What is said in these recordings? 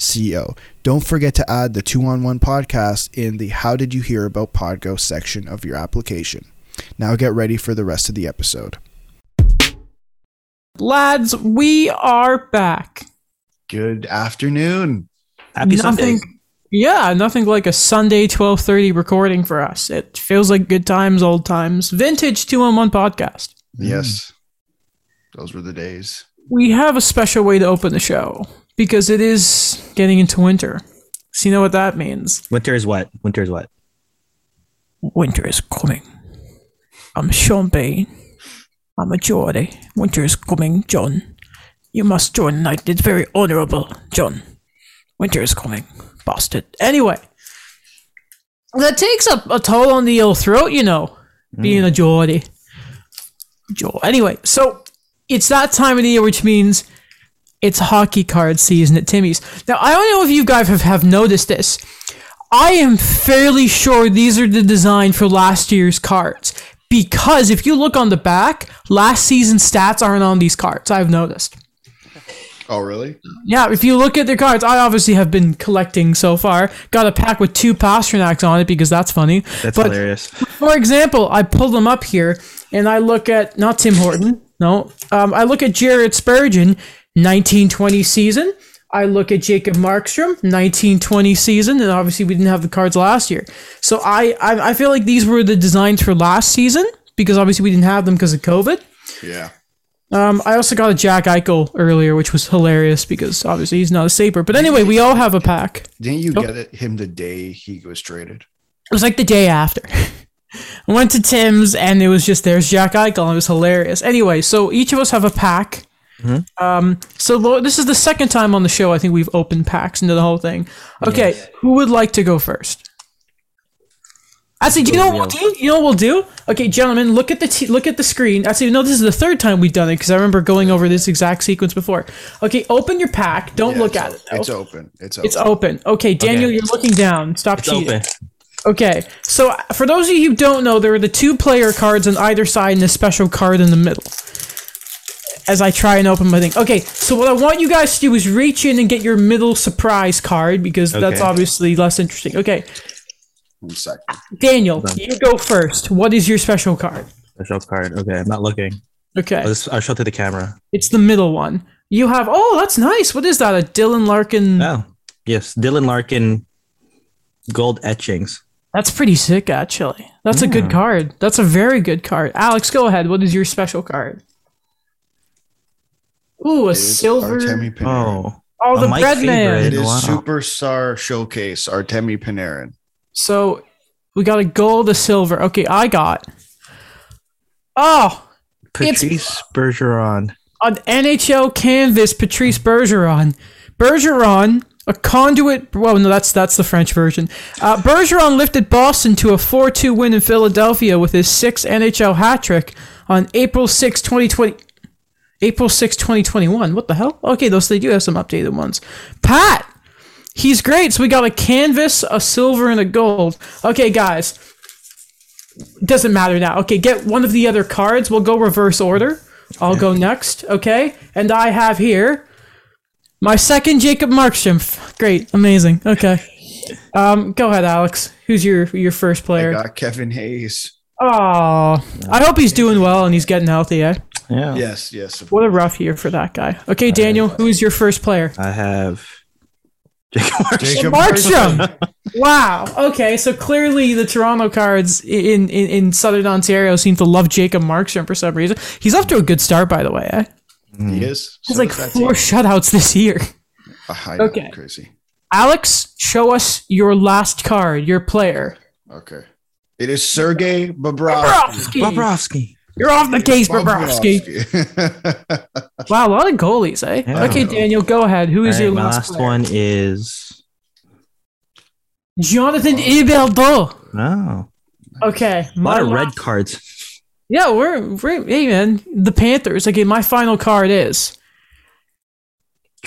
co. Don't forget to add the 2 on 1 podcast in the How Did You Hear About Podgo section of your application. Now get ready for the rest of the episode. Lads, we are back. Good afternoon. Happy nothing, Sunday. Yeah, nothing like a Sunday 12:30 recording for us. It feels like good times, old times. Vintage 211 podcast. Yes. Those were the days. We have a special way to open the show because it is getting into winter. So you know what that means? Winter is what? Winter is what? Winter is coming. I'm Sean Bain. I'm a Geordie. Winter is coming, John. You must join the night. It's very honourable, John. Winter is coming, bastard. Anyway, that takes a, a toll on the old throat, you know, being a mm. Geordie. Joe. Anyway, so it's that time of the year, which means it's hockey card season at Timmy's. Now, I don't know if you guys have, have noticed this. I am fairly sure these are the design for last year's cards because if you look on the back, last season's stats aren't on these cards. I've noticed. Oh, really? Yeah, if you look at the cards, I obviously have been collecting so far. Got a pack with two Pastrnaks on it because that's funny. That's But- hilarious. For example, I pull them up here and I look at not Tim Horton, no. Um, I look at Jared Spurgeon, 1920 season. I look at Jacob Markstrom, 1920 season, and obviously we didn't have the cards last year. So I, I I feel like these were the designs for last season because obviously we didn't have them because of COVID. Yeah. Um, I also got a Jack Eichel earlier, which was hilarious because obviously he's not a Saber. But anyway, we all have a pack. Didn't you Nope. get it, him the day he was traded? It was like the day after. I went to Tim's and it was just there's Jack Eichel and it was hilarious. Anyway, so each of us have a pack. Um, so lo- this is the second time on the show I think we've opened packs into the whole thing. Okay, who would like to go first? Actually, do you know what we'll do? You know what we'll do? Okay, gentlemen, look at the t- look at the screen. Actually, no, this is the third time we've done it because I remember going over this exact sequence before. Okay, open your pack. Don't Yeah, look at it. Though. It's open. It's open. It's open. Okay, Daniel, Okay. you're looking down. Stop It's cheating. open. Okay, so for those of you who don't know, there are the two player cards on either side and a special card in the middle. As I try and open my thing. Okay, so what I want you guys to do is reach in and get your middle surprise card because that's obviously less interesting. Okay, One second. Daniel, you go first. What is your special card? Special card. Okay, I'm not looking. Okay, I'll, just, I'll show it to the camera. it's the middle one. You have, oh, that's nice. What is that? A Dylan Larkin? Oh, yes. Dylan Larkin gold etchings. That's pretty sick, actually. That's a good card. That's a very good card. Alex, go ahead. What is your special card? Ooh, a silver. Artemi Panarin. Oh, Oh, the Mike bread man. It favorite. is Wow. Superstar Showcase Artemi Panarin. So we got a gold, a silver. Okay, I got. Oh, Patrice Bergeron. an NHL canvas, Patrice Bergeron. Bergeron, a conduit. Well, no, that's that's the French version. Uh, Bergeron lifted Boston to a 4-2 win in Philadelphia with his sixth NHL hat trick on April 6, 2020. April 6, 2021. What the hell? Okay, those they do have some updated ones. Pat, he's great. So we got a canvas, a silver, and a gold. Okay, guys. Doesn't matter now. Okay, get one of the other cards. We'll go reverse order. I'll go next. Okay, and I have here my second Jacob Markstrom. Great, amazing. Okay, um, go ahead, Alex. Who's your your first player? I got Kevin Hayes. Oh, I hope he's doing well and he's getting healthy. Eh? Yeah. Yes, yes. What a rough year for that guy. Okay, Daniel, who is your first player? I have Jacob Markstrom. Markstrom. wow. Okay, so clearly the Toronto Cards in, in in Southern Ontario seem to love Jacob Markstrom for some reason. He's off to a good start, by the way. Eh? He is. He's So like four shutouts this year. I know, Okay. Crazy. Alex, show us your last card, your player. Okay. It is Sergey Bobrovsky. Bobrovsky. Bobrovsky. You're off the case, Bobrovsky. Bobrovsky. Wow, a lot of goalies, eh? Yeah. Okay, Daniel, go ahead. Who is All your last, last one is Jonathan Huberdeau. Oh, Okay, a lot of la- red cards. Yeah, we're, we're hey man, the Panthers. Okay, my final card is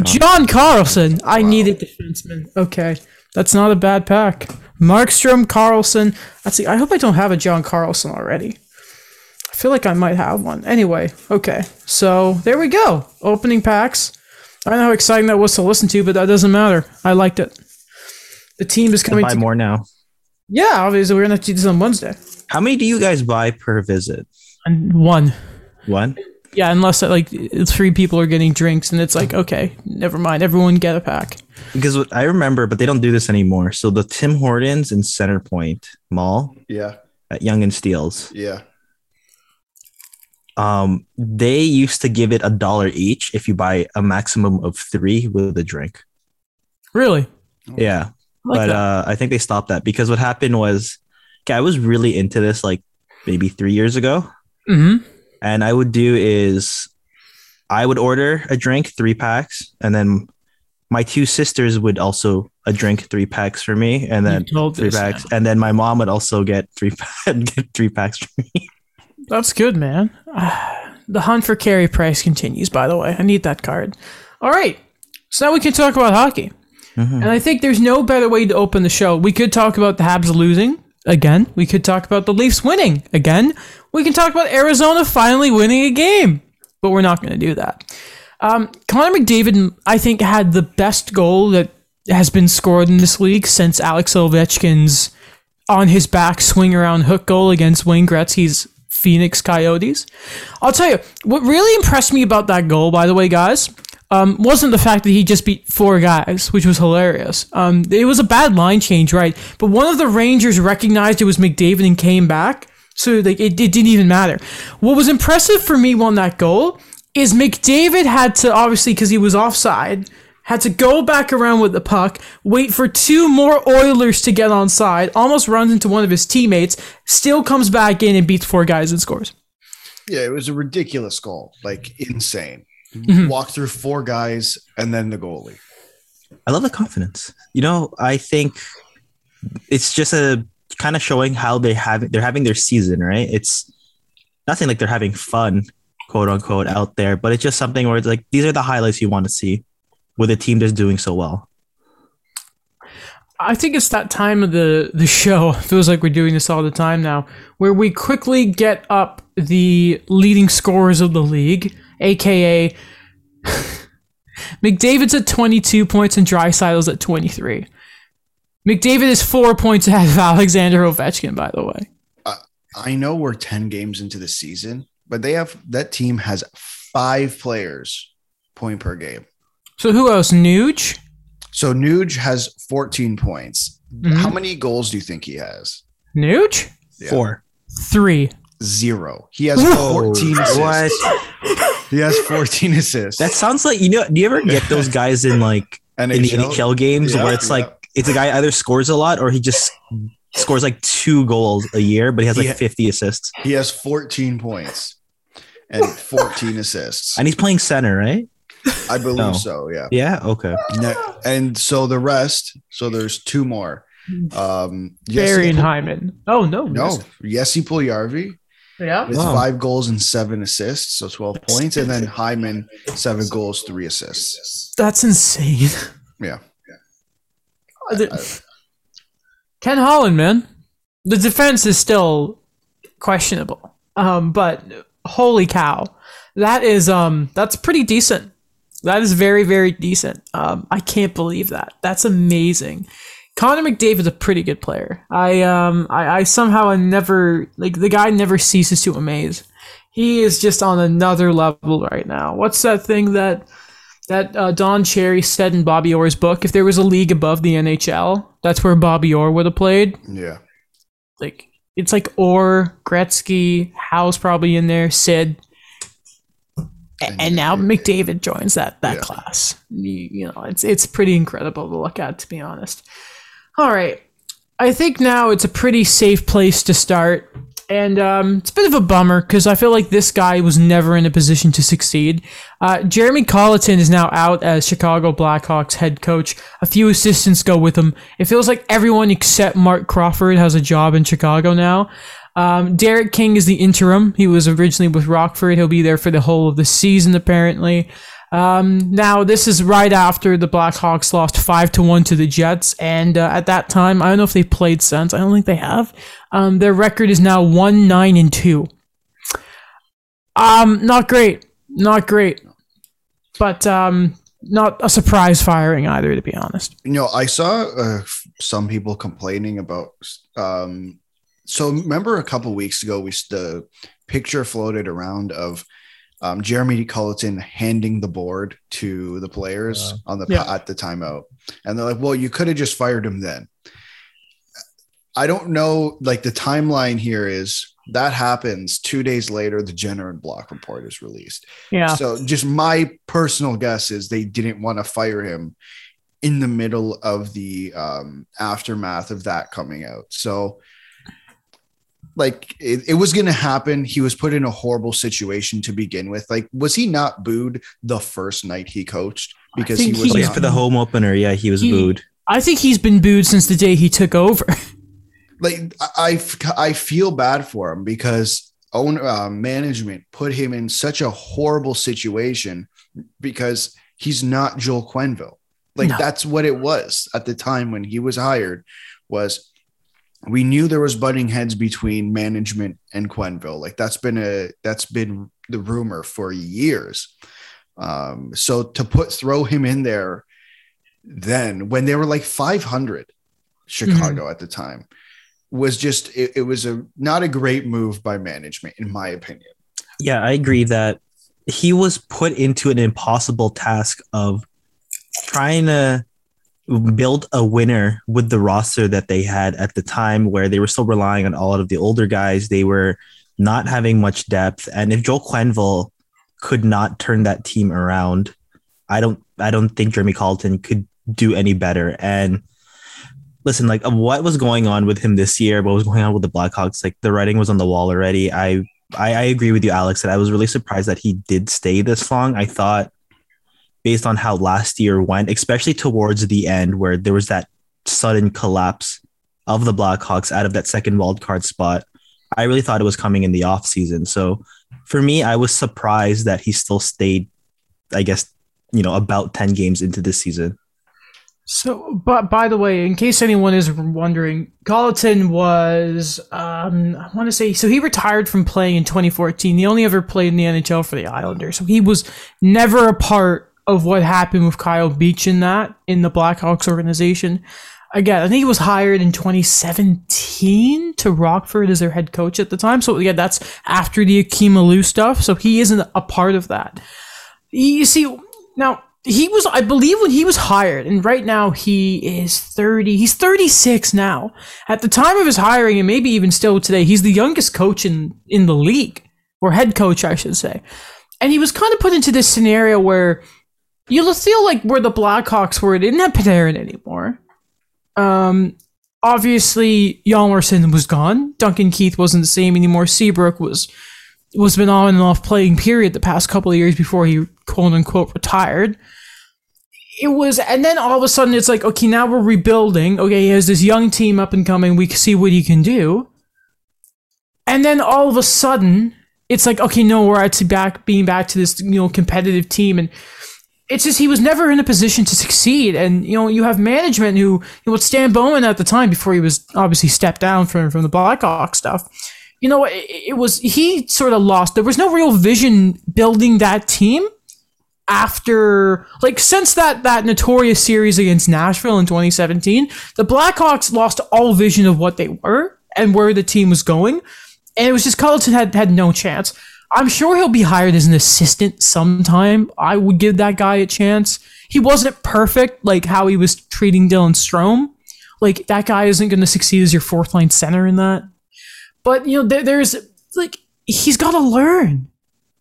John Carlson. I need a defenseman. Okay, that's not a bad pack. Markstrom, Carlson. Let's see. I hope I don't have a John Carlson already. I feel like I might have one. Anyway, okay. So there we go. Opening packs. I don't know how exciting that was to listen to, but that doesn't matter. I liked it. The team is coming. To buy To, more now. yeah, obviously we're gonna do this on Wednesday. How many do you guys buy per visit? And one. One. Yeah, unless like three people are getting drinks, and it's like, okay, never mind. Everyone get a pack. Because what I remember, but they don't do this anymore. So the Tim Hortons in Center Point Mall Yeah, at Yonge and Steeles, yeah. Um, they used to give it a dollar each if you buy a maximum of three with a drink. Really? Yeah, like but that. uh, I think they stopped that because what happened was, okay, I was really into this like maybe three years ago, hmm and I would do is I would order a drink, three packs, and then my two sisters would also a drink, three packs for me, and then three packs, now. and then my mom would also get three get three packs for me. That's good, man. the hunt for Carey Price continues. By the way, I need that card. All right, so now we can talk about hockey, and I think there's no better way to open the show. We could talk about the Habs losing again. We could talk about the Leafs winning again. We can talk about Arizona finally winning a game, but we're not going to do that. Um, Connor McDavid, I think, had the best goal that has been scored in this league since Alex Ovechkin's on his back swing around hook goal against Wayne Gretzky's Phoenix Coyotes. I'll tell you, what really impressed me about that goal, by the way, guys, um, wasn't the fact that he just beat four guys, which was hilarious. Um, it was a bad line change, right? But one of the Rangers recognized it was McDavid and came back. So like it, it didn't even matter. What was impressive for me on that goal is McDavid had to obviously because he was offside had to go back around with the puck, wait for two more Oilers to get on side, almost runs into one of his teammates, still comes back in and beats four guys and scores. Yeah, it was a ridiculous goal, like insane. Mhm. Walk through four guys and then the goalie. I love the confidence. You know, I think it's just a kind of showing how they have they're having their season, right? It's nothing like they're having fun, quote unquote, out there, but it's just something where it's like these are the highlights you want to see with a team that's doing so well. I think it's that time of the the show. It feels like we're doing this all the time now, where we quickly get up the leading scorers of the league, aka McDavid's at 22 points and Draisaitl's at 23. McDavid is four points ahead of Alexander Ovechkin, by the way. I know we're 10 games into the season, but they have that team has five players point per game. So who else? Nuge? So Nuge has 14 points. Mhm. How many goals do you think he has? Nuge? Yeah. Four. Three. Zero. He has Whoa. 14 assists. What? He has 14 assists. That sounds like you know. Do you ever get those guys in like in the NHL games Yeah, where it's yeah. like it's a guy either scores a lot or he just scores like two goals a year, but he has like Yeah. 50 assists, He has 14 points and 14 assists. and he's playing center, right? I believe No. so. Yeah. Yeah. Okay. Ne- And so the rest, so there's two more. Um, Barrie and Hyman. Oh, no. No, Jesse Puljujärvi Yeah. with Wow. five goals and seven assists, so 12 points, and then Hyman seven goals, three assists. That's insane. Yeah. Uh, the- Ken Holland, man. The defense is still questionable. Um, but holy cow. That is um that's pretty decent. That is very, very decent. Um, I can't believe that. That's amazing. Connor McDavid's a pretty good player. I um I, I somehow I never like the guy never ceases to amaze. He is just on another level right now. What's that thing that that uh, Don Cherry said in Bobby Orr's book? If there was a league above the NHL, that's where Bobby Orr would have played. Yeah. Like it's like Orr, Gretzky, Howe's probably in there, Sid, And- and, now McDavid joins that that Yeah. class. You, you know, it's it's pretty incredible to look at, to be honest. All right, I think now it's a pretty safe place to start. and um, it's a bit of a bummer because I feel like this guy was never in a position to succeed. Uh, Jeremy Colliton is now out as Chicago Blackhawks head coach. A few assistants go with him. It feels like everyone except Marc Crawford has a job in Chicago now. Um, Derek King is the interim. He was originally with Rockford. He'll be there for the whole of the season, apparently. Um, now this is right after the Blackhawks lost five to one to the Jets, and uh, at that time, I don't know if they played since. I don't think they have. Um, their record is now one nine and two. Um, not great, not great, but um, not a surprise firing either, to be honest. You know, I saw uh, some people complaining about. Um, so remember a couple weeks ago, we the picture floated around of um, Jeremy Colliton handing the board to the players Uh, on the yeah. at the timeout, and they're like, "Well, you could have just fired him then." I don't know. Like the timeline here is that happens two days later. The Jenner and Block report is released. Yeah, So, just my personal guess is they didn't want to fire him in the middle of the um, aftermath of that coming out. So, like, it, it was going to happen. He was put in a horrible situation to begin with. Like, was he not booed the first night he coached because he was he- not- for the home opener, yeah, he was He- booed. I think he's been booed since the day he took over. like I, I feel bad for him because owner uh, management put him in such a horrible situation because he's not Joel Quenneville. Like No. that's what it was at the time when he was hired. Was we knew there was butting heads between management and Quenneville. Like that's been a that's been the rumor for years. Um, so to put throw him in there then when they were like 500 Chicago at the time was just it, it was a not a great move by management in my opinion. Yeah, I agree that he was put into an impossible task of trying to build a winner with the roster that they had at the time where they were still relying on all of the older guys. They were not having much depth. And if Joel Quenneville could not turn that team around, I don't I don't think Jeremy Colliton could do any better. And listen, like what was going on with him this year, what was going on with the Blackhawks, like the writing was on the wall already. I I, I agree with you, Alex, that I was really surprised that he did stay this long. I thought based on how last year went, especially towards the end where there was that sudden collapse of the Blackhawks out of that second wild card spot. I really thought it was coming in the off season. So for me, I was surprised that he still stayed, I guess, you know, about 10 games into this season. So, but by the way, in case anyone is wondering, Colliton was, um, I want to say, so he retired from playing in 2014. He only ever played in the NHL for the Islanders. So he was never a part of what happened with Kyle Beach in that, in the Blackhawks organization. Again, I think he was hired in 2017 to Rockford as their head coach at the time. So, yeah, that's after the Alou stuff. So he isn't a part of that. You see, now he was, I believe, when he was hired, and right now he is 30. He's 36 now. At the time of his hiring, and maybe even still today, he's the youngest coach in, in the league, or head coach, I should say. And he was kind of put into this scenario where you'll feel like where the Blackhawks were, they didn't have Panarin anymore. Um, obviously, Hjalmarsson was gone. Duncan Keith wasn't the same anymore. Seabrook was was been on and off playing period the past couple of years before he quote unquote retired. It was, and then all of a sudden it's like, okay, now we're rebuilding. Okay, he has this young team up and coming. We can see what he can do. And then all of a sudden, it's like, okay, no, we're actually back, being back to this, you know, competitive team. And it's just, he was never in a position to succeed. And, you know, you have management who, you know, Stan Bowman at the time, before he was obviously stepped down from, from the Blackhawk stuff, you know, it, it was he sort of lost. There was no real vision building that team after like since that that notorious series against Nashville in 2017. The Blackhawks lost all vision of what they were and where the team was going, and it was just Colliton had had no chance. I'm sure he'll be hired as an assistant sometime. I would give that guy a chance. He wasn't perfect, like how he was treating Dylan Strome. Like that guy isn't going to succeed as your fourth line center in that. But you know, there, there's like he's got to learn.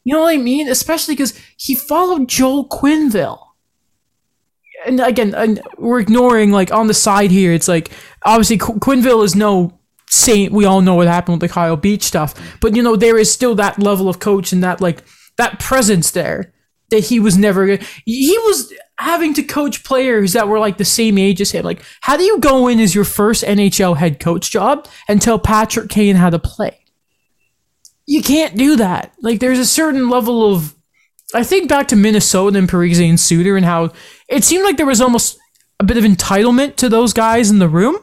You know what I mean? Especially because he followed Joel Quenneville. And again, and we're ignoring like on the side here. It's like obviously Qu- Quenneville is no same. We all know what happened with the Kyle Beach stuff, but you know there is still that level of coach and that like that presence there that he was never. He was having to coach players that were like the same age as him. Like, how do you go in as your first NHL head coach job and tell Patrick Kane how to play? You can't do that. Like, there's a certain level of. I think back to Minnesota and Parise and Suter and how it seemed like there was almost a bit of entitlement to those guys in the room.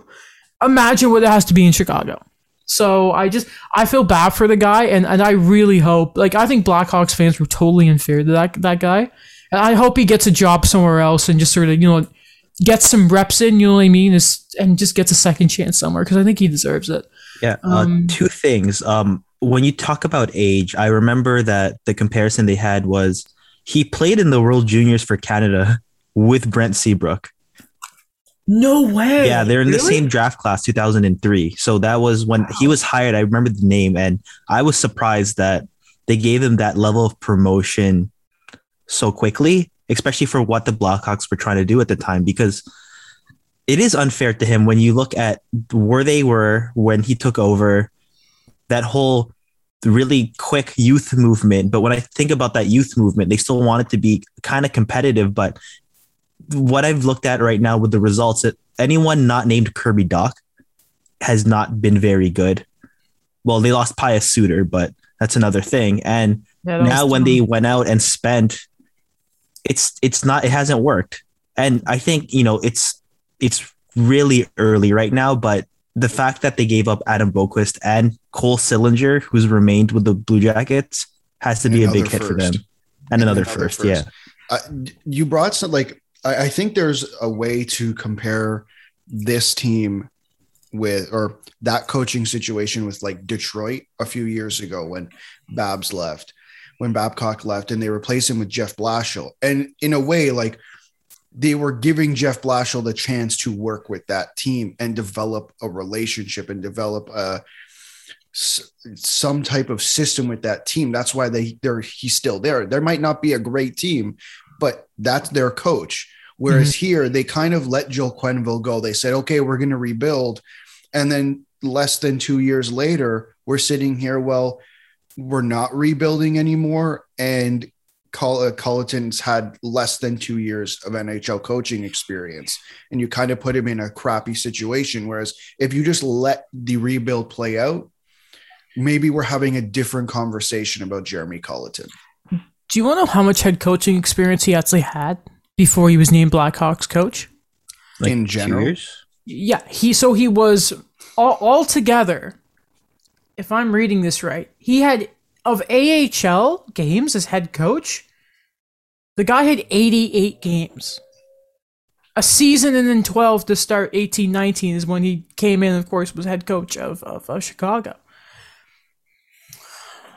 Imagine what it has to be in Chicago. So I just I feel bad for the guy, and, and I really hope like I think Blackhawks fans were totally unfair to that that guy, and I hope he gets a job somewhere else and just sort of you know gets some reps in. You know what I mean? Is and just gets a second chance somewhere because I think he deserves it. Yeah. Uh, um, two things. Um, when you talk about age, I remember that the comparison they had was he played in the World Juniors for Canada with Brent Seabrook. No way. Yeah, they're in really? the same draft class, 2003. So that was when wow. he was hired. I remember the name, and I was surprised that they gave him that level of promotion so quickly, especially for what the Blackhawks were trying to do at the time, because it is unfair to him when you look at where they were when he took over, that whole really quick youth movement. But when I think about that youth movement, they still want it to be kind of competitive, but what I've looked at right now with the results, that anyone not named Kirby Dach has not been very good. Well, they lost Pius Suter, but that's another thing. And yeah, now when they went out and spent, it's it's not it hasn't worked. And I think you know it's it's really early right now, but the fact that they gave up Adam Boqvist and Cole Sillinger, who's remained with the Blue Jackets, has to be a big hit for them. And, and another, another first, first, yeah. Uh, you brought some like I, I think there's a way to compare this team with or that coaching situation with like Detroit a few years ago when Babs left, when Babcock left, and they replaced him with Jeff Blashill. And in a way, like they were giving Jeff Blashill the chance to work with that team and develop a relationship and develop a some type of system with that team. That's why they they're he's still there. There might not be a great team, but that's their coach. Whereas mm-hmm. here, they kind of let Joel Quenneville go. They said, okay, we're going to rebuild. And then less than two years later, we're sitting here, well, we're not rebuilding anymore. And Cull- Colliton's had less than two years of NHL coaching experience. And you kind of put him in a crappy situation. Whereas if you just let the rebuild play out, maybe we're having a different conversation about Jeremy Colliton. Do you want to know how much head coaching experience he actually had before he was named Blackhawks coach? Like in general, yeah. He so he was all, all together. If I'm reading this right, he had of AHL games as head coach. The guy had 88 games. A season and then 12 to start 18 19 is when he came in, of course, was head coach of, of, of Chicago.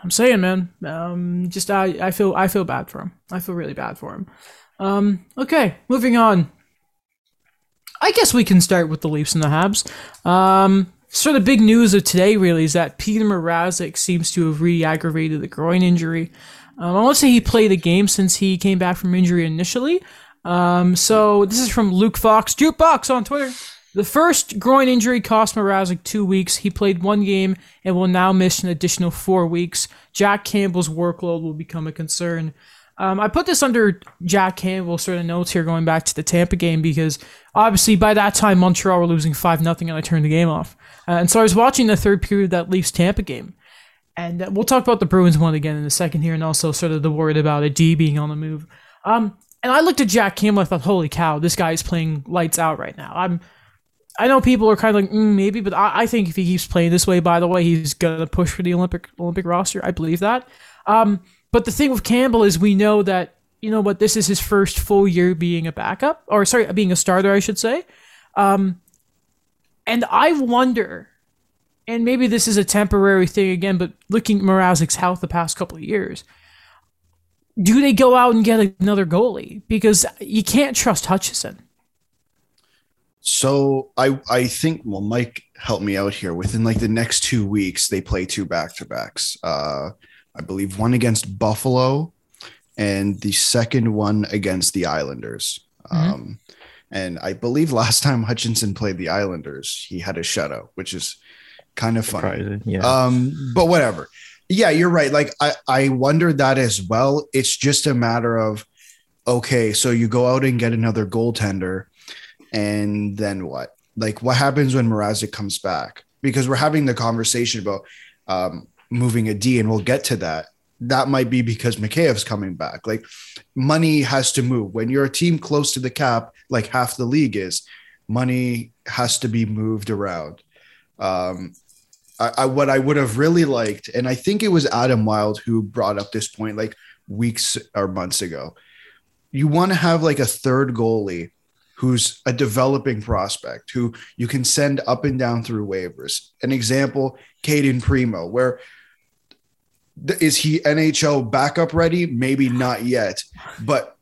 I'm saying, man. Um, just I, I feel I feel bad for him. I feel really bad for him. Um, okay, moving on. I guess we can start with the Leafs and the Habs. Um, sort of big news of today really is that Peter Mrazek seems to have re-aggravated a groin injury. Um, I won't say he played a game since he came back from injury initially. Um, so this is from Luke Fox, Jukebox on Twitter. The first groin injury cost Mrazek two weeks. He played one game and will now miss an additional four weeks. Jack Campbell's workload will become a concern. Um, I put this under Jack Campbell sort of notes here going back to the Tampa game because obviously by that time Montreal were losing 5 nothing and I turned the game off. Uh, and so I was watching the third period of that Leafs Tampa game. And uh, we'll talk about the Bruins one again in a second here and also sort of the word about a D being on the move. Um, and I looked at Jack Campbell I thought, holy cow, this guy is playing lights out right now. I'm I know people are kind of like mm, maybe, but I, I, think if he keeps playing this way, by the way, he's gonna push for the Olympic Olympic roster. I believe that. Um, but the thing with Campbell is we know that you know what this is his first full year being a backup, or sorry, being a starter, I should say. Um, and I wonder, and maybe this is a temporary thing again, but looking at Mrazek's health the past couple of years, do they go out and get another goalie? Because you can't trust Hutchinson. So I I think well Mike helped me out here. Within like the next two weeks, they play two back to backs. Uh, I believe one against Buffalo, and the second one against the Islanders. Mm-hmm. Um, and I believe last time Hutchinson played the Islanders, he had a shutout, which is kind of funny. Yeah. Um, but whatever. Yeah, you're right. Like I, I wondered that as well. It's just a matter of okay, so you go out and get another goaltender, and then what? Like what happens when Mrazek comes back? Because we're having the conversation about um, moving a D, and we'll get to that. That might be because Mikheyev's coming back. Like money has to move. When you're a team close to the cap, like half the league is, money has to be moved around. Um, I, I, what I would have really liked, and I think it was Adam Wylde who brought up this point like weeks or months ago. You want to have like a third goalie who's a developing prospect who you can send up and down through waivers. An example, Cayden Primeau, where is he NHL backup ready? Maybe not yet, but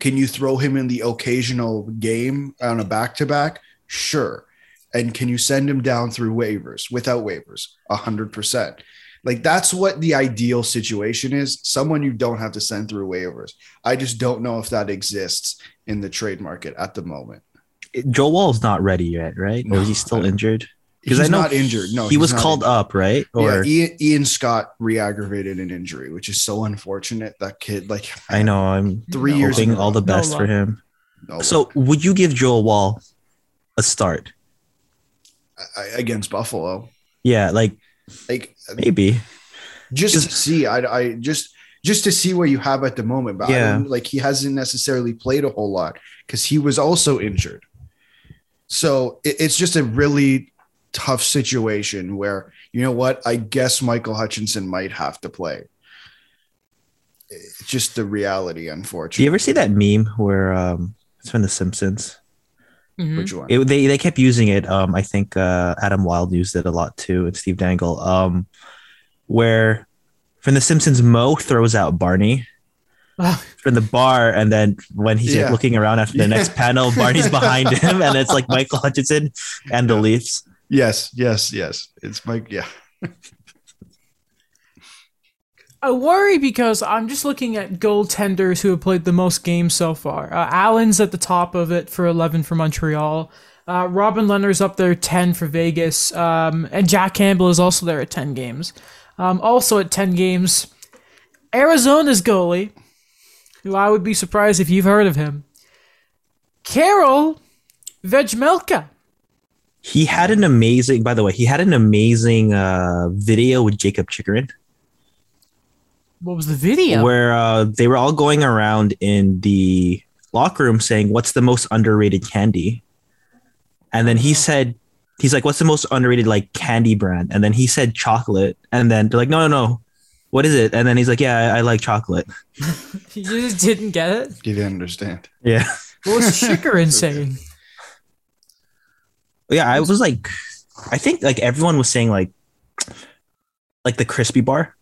can you throw him in the occasional game on a back to back? Sure. And can you send him down through waivers without waivers? A hundred percent. Like that's what the ideal situation is. Someone you don't have to send through waivers. I just don't know if that exists in the trade market at the moment. Joe Woll's not ready yet, right? Or is he still No, injured? He's I know not injured. No, he was called injured. up, right? Or yeah, Ian, Ian Scott re-aggravated an injury, which is so unfortunate. That kid, like I know I'm three No. years in hoping all the best No for him. No, So, would you give Joel Wall a start? I- against Buffalo, Yeah, like like maybe. just to see, I, I just just to see what you have at the moment. But Yeah. like he hasn't necessarily played a whole lot because he was also injured. So it, it's just a really tough situation where you know what? I guess Michael Hutchinson might have to play. It's just the reality, unfortunately. Do you ever see that meme where um it's from The Simpsons? Mhm. Which one? It, they they kept using it. Um, I think uh, Adam Wylde used it a lot too, and Steve Dangle. Um, where from The Simpsons, Moe throws out Barney from the bar, and then when he's like, looking around after the next panel, Barney's behind him, and it's like Michael Hutchinson and the Leafs. yes, yes, yes. It's Mike. Yeah. I worry because I'm just looking at goaltenders who have played the most games so far. Uh, Allen's at the top of it for 11 for Montreal. Uh, Robin Lehner's up there 10 for Vegas. Um, and Jack Campbell is also there at 10 games. Um, also at 10 games, Arizona's goalie, who I would be surprised if you've heard of him, Karel Vejmelka. He had an amazing, by the way, he had an amazing uh, video with Jakob Chychrun What was the video? where uh, they were all going around in the locker room saying, "What's the most underrated candy?" And then he said, "He's like, what's the most underrated like candy brand?" And then he said chocolate, and then they're like, "No, no, no, what is it?" And then he's like, "Yeah, I, I like chocolate." you just didn't get it? You didn't understand. Yeah, What was Chychrun saying? yeah. I was like, I think like everyone was saying like, like the crispy bar.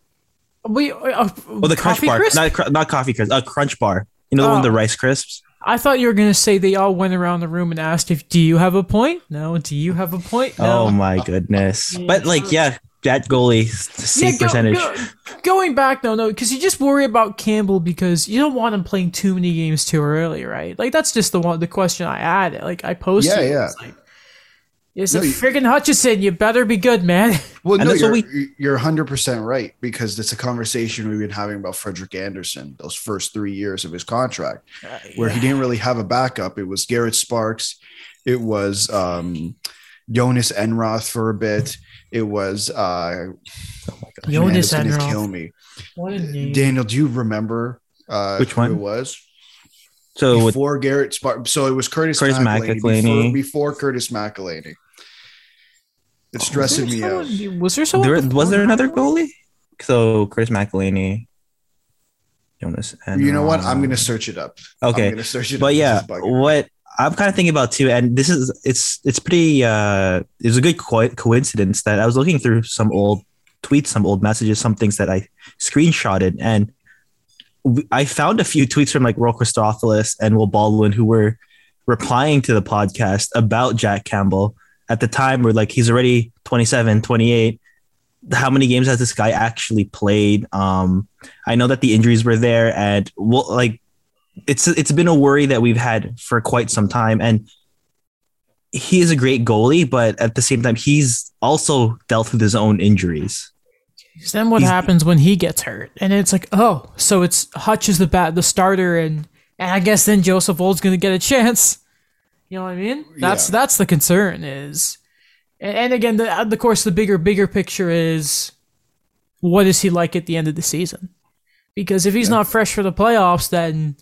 Wait, uh, Oh, the crunch Coffee bar, Crisp? not cr- not coffee crisp, a crunch bar. You know the one the rice crisps. I thought you were gonna say they all went around the room and asked if, "Do you have a point?" No. Do you have a point? No. Oh my goodness! But like, yeah, that goalie save go- percentage. go- going back, no, no, because you just worry about Campbell because you don't want him playing too many games too early, right? Like that's just the one, the question I added. Like I posted. Yeah, yeah. It's like, is No, it you- friggin' Hutchinson? You better be good, man. Well, And no, that's you're, what you're 100% right because it's a conversation we've been having about Frederik Andersen, those first three years of his contract, where he didn't really have a backup. It was Garrett Sparks, it was um, Jonas Enroth for a bit, it was uh, man, Jonas it's gonna Enroth. kill me. What a name. Daniel, do you remember uh, Which who one? it was? So with before Garrett Sparks, so it was Curtis, Curtis McElhinney, McElhinney. Before, before Curtis McElhinney. It's stressing there me out. someone- Was there someone? there, was there another goalie? So Chris McElhinney, Jonas, and You know what? I'm gonna search it up. Okay. I'm gonna search it. but up. Yeah, is bugging me. what I'm kind of thinking about too, and this is it's it's pretty uh it's a good co- coincidence that I was looking through some old tweets, some old messages, some things that I screenshotted, and I found a few tweets from like Will Christopoulos and Will Baldwin who were replying to the podcast about Jack Campbell at the time where like he's already 27, 28. How many games has this guy actually played? Um, I know that the injuries were there, and well, like it's it's been a worry that we've had for quite some time and he is a great goalie but at the same time he's also dealt with his own injuries. Then what He's- happens when he gets hurt? And it's like, oh, so it's Hutch is the bat, the starter, and and I guess then Joseph Woll's gonna get a chance. You know what I mean? That's Yeah. that's the concern is, and, and again, the, of course, the bigger bigger picture is, what is he like at the end of the season? Because if he's not fresh for the playoffs, then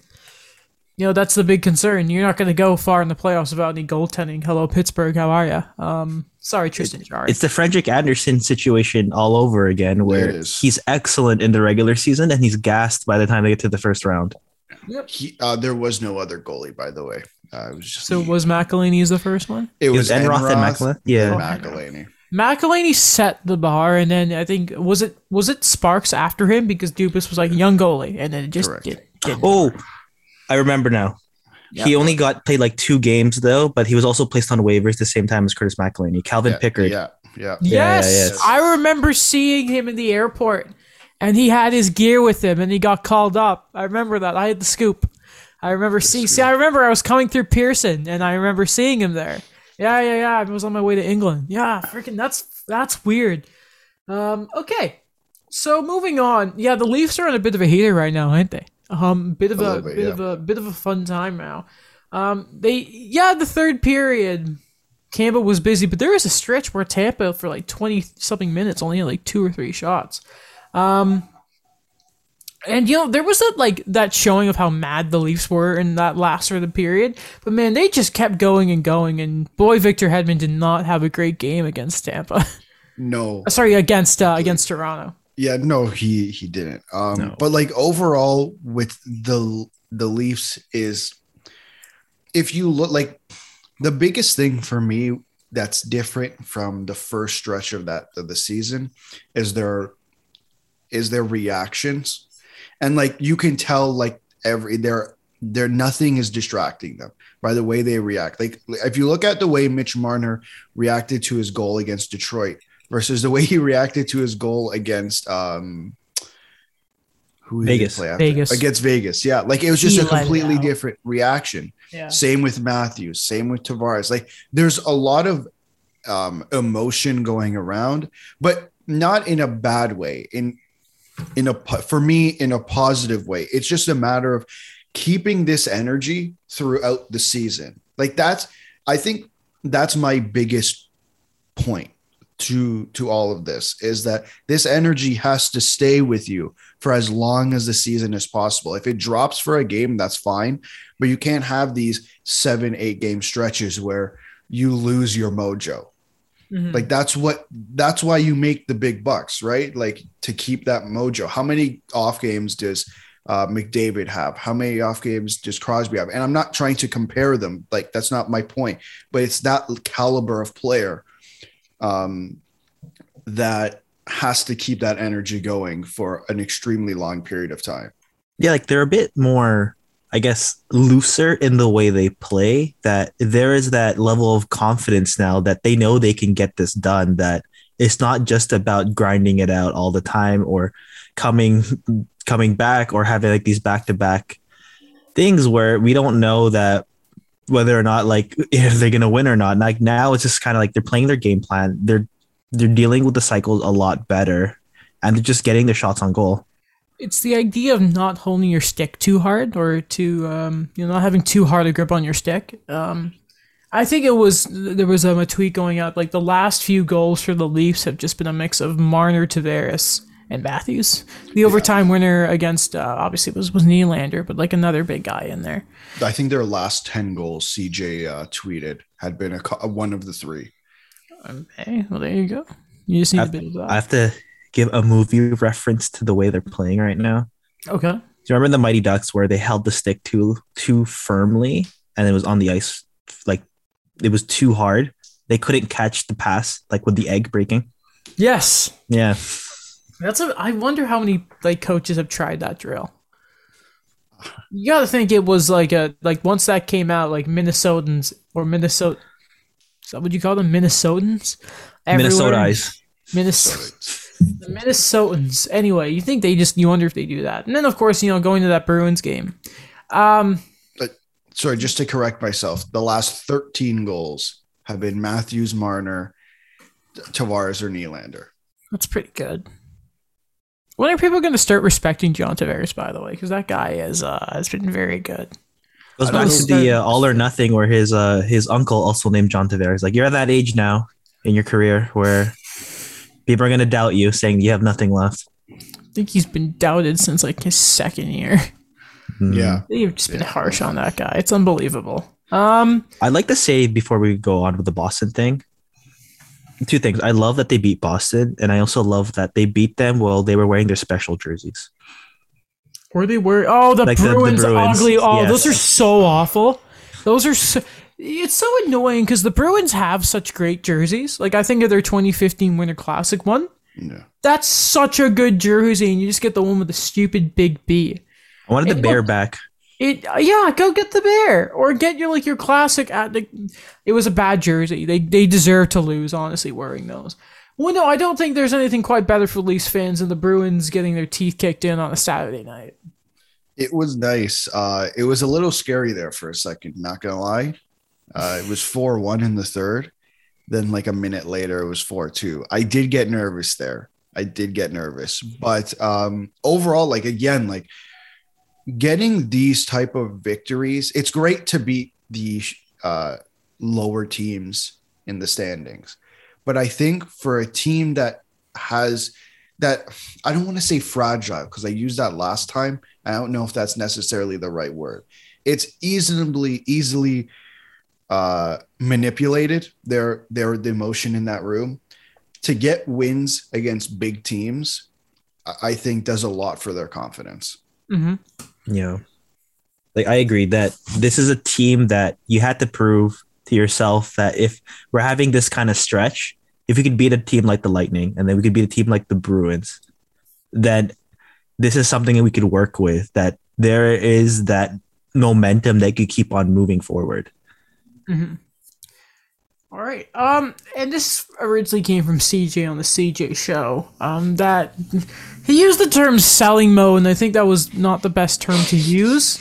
you know that's the big concern. You're not going to go far in the playoffs without any goaltending. Hello, Pittsburgh. How are you? Um, sorry, Tristan Jarry. It's the Frederik Andersen situation all over again, where he's excellent in the regular season and he's gassed by the time they get to the first round. He, uh, there was no other goalie, by the way. Uh, it was just So was McElhinney's the first one? it It was was Enroth and Macklin. Yeah. and McElhinney. McElhinney set the bar, and then I think was it was it Sparks after him because Dubas was like young goalie, and then it just Correct. did. did Oh, I remember now. He only got played like two games though, but he was also placed on waivers the same time as Curtis McElhinney. Calvin Yeah, Pickard. Yeah, yeah. Yeah, yeah, yes. I remember seeing him in the airport, and he had his gear with him, and he got called up. I remember that. I had the scoop. I remember seeing. See, I remember I was coming through Pearson, and I remember seeing him there. Yeah, yeah, yeah. I was on my way to England. Yeah, freaking that's that's weird. Um, okay, so moving on. Yeah, the Leafs are on a bit of a heater right now, aren't they? Um, bit of A a, bit, bit, of a bit of a fun time now. Um, they yeah, the third period. Campbell was busy, but there was a stretch where Tampa for like twenty something minutes only had like two or three shots. Um, and you know there was that like that showing of how mad the Leafs were in that last sort of period, but man, they just kept going and going. And boy, Victor Hedman did not have a great game against Tampa. No, Sorry, against uh, against Toronto. yeah, no, he he didn't. Um, No. but like overall with the the Leafs is, if you look like the biggest thing for me that's different from the first stretch of that of the season is their is their reactions, and like you can tell like every their there nothing is distracting them by the way they react. Like if you look at the way Mitch Marner reacted to his goal against Detroit versus the way he reacted to his goal against um who did he Vegas. play after? Vegas. against Vegas. Yeah, like it was just He a completely different reaction. Yeah. Same with Matthews, same with Tavares. Like there's a lot of um emotion going around, but not in a bad way. In in a for me in a positive way. It's just a matter of keeping this energy throughout the season. Like that's I think that's my biggest point to to all of this is that this energy has to stay with you for as long as the season is possible. If it drops for a game, that's fine, but you can't have these 7 8 game stretches where you lose your mojo. Mhm. Like that's what that's why you make the big bucks, right? Like to keep that mojo. How many off games does uh, McDavid have? How many off games does Crosby have? And I'm not trying to compare them. Like that's not my point. But it's that caliber of player um, that has to keep that energy going for an extremely long period of time. Yeah, like they're a bit more, I guess, looser in the way they play. That there is that level of confidence now that they know they can get this done. That it's not just about grinding it out all the time or coming coming back or having like these back to back things where we don't know that whether or not like if they're gonna win or not. Like now it's just kind of like they're playing their game plan. They're they're dealing with the cycles a lot better, and they're just getting their shots on goal. It's the idea of not holding your stick too hard or to um, you know not having too hard a grip on your stick. Um, I think it was there was um, a tweet going out like the last few goals for the Leafs have just been a mix of Marner, Tavares, and Matthews. The overtime winner against uh, obviously was was Nylander, but like another big guy in there. I think their last 10 goals CJ uh, tweeted had been a, co- one of the three. Okay, well there you go. You just need a I've- bit of that. I have to give a movie reference to the way they're playing right now. okay. Do you remember the Mighty Ducks where they held the stick too too firmly and it was on the ice like it was too hard? They couldn't catch the pass like with the egg breaking. Yes, Yeah. That's a. I wonder how many like coaches have tried that drill. You gotta think it was like a like once that came out, like Minnesotans or Minnesota. Is that what you call them? Minnesotans. Minnesota Everywhere- eyes. Minnesota. The Minnesotans. Anyway, you think they just you wonder if they do that, and then of course you know going to that Bruins game. Um, Sorry, just to correct myself, the last 13 goals have been Matthews, Marner, Tavares or Nylander. That's pretty good. When are people going to start respecting John Tavares? By the way, because that guy is uh, has been very good. Goes I back don't to the uh, all or nothing, where his uh his uncle also named John Tavares. Like you're at that age now in your career where people are gonna doubt you, saying you have nothing left. I think he's been doubted since like his second year. Mm. Yeah. They've just been harsh on that guy. It's unbelievable. Um, I'd like to say before we go on with the Boston thing, two things. I love that they beat Boston, and I also love that they beat them while they were wearing their special jerseys. where they were? Oh, the Like the- the Bruins, Bruins, ugly. Oh, those are so awful. Those are so. It's so annoying because the Bruins have such great jerseys. Like I think of their 2015 Winter Classic one. Yeah. That's such a good jersey, and you just get the one with the stupid big B. I wanted the Hey, bear back. It yeah, go get the bear or get your like your classic. At the, it was a bad jersey. They they deserve to lose. Honestly, wearing those. Well, no, I don't think there's anything quite better for Leafs fans than the Bruins getting their teeth kicked in on a Saturday night. It was nice. Uh, it was a little scary there for a second, not gonna lie. Uh, it was 4 1 in the third. Then, like a minute later, it was 4 2. I did get nervous there. I did get nervous. But um, overall, like, again, like getting these type of victories, it's great to beat the uh, lower teams in the standings. But I think for a team that has that, I don't want to say fragile because I used that last time. I don't know if that's necessarily the right word. It's easily easily uh, manipulated their their the emotion in that room to get wins against big teams. I- I think does a lot for their confidence. hmm Yeah. Like I agree that this is a team that you had to prove to yourself that if we're having this kind of stretch, if we could beat a team like the Lightning and then we could beat a team like the Bruins, then this is something that we could work with, that there is that momentum that could keep on moving forward. Hmm All right. Um, and this originally came from CJ on the CJ show. Um, that he used the term selling mode, and I think that was not the best term to use.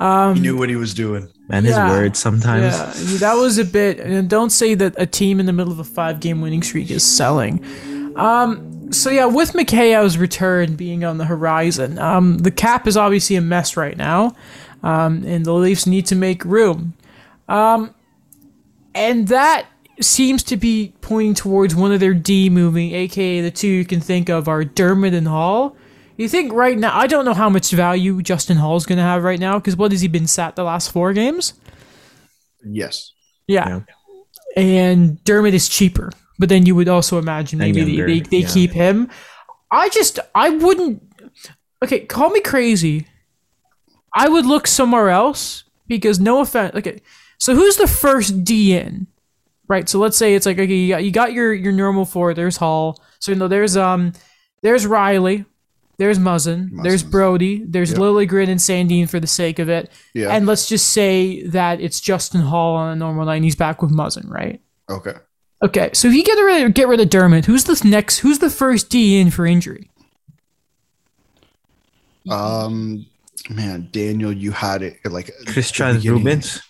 He knew what he was doing. And his Yeah. words sometimes. Yeah, that was a bit. And don't say that a team in the middle of a five-game winning streak is selling. Um, so yeah, with Mikheyev's return being on the horizon, um, the cap is obviously a mess right now, um, and the Leafs need to make room. Um, and that seems to be pointing towards one of their D moving, aka the two you can think of are Dermott and Holl. You think right now? I don't know how much value Justin Holl's going to have right now because what has he been sat the last four games? Yes. Yeah. And Dermott is cheaper. But then you would also imagine maybe younger, they, they, they yeah. keep him. I just, I wouldn't. Okay, call me crazy. I would look somewhere else because no offense. Okay, so who's the first D in? Right. So let's say it's like okay, you got, you got your your normal four. There's Holl. So you know there's um there's Rielly, there's Muzzin, there's Brodie, there's Yep. Liljegren and Sandin for the sake of it. Yeah. And let's just say that it's Justin Holl on a normal night and he's back with Muzzin, right? okay. Okay, so if you get rid of, get rid of Dermott, who's the next? Who's the first D in for injury? Um, man, Daniel, you had it like Christian. Rubins.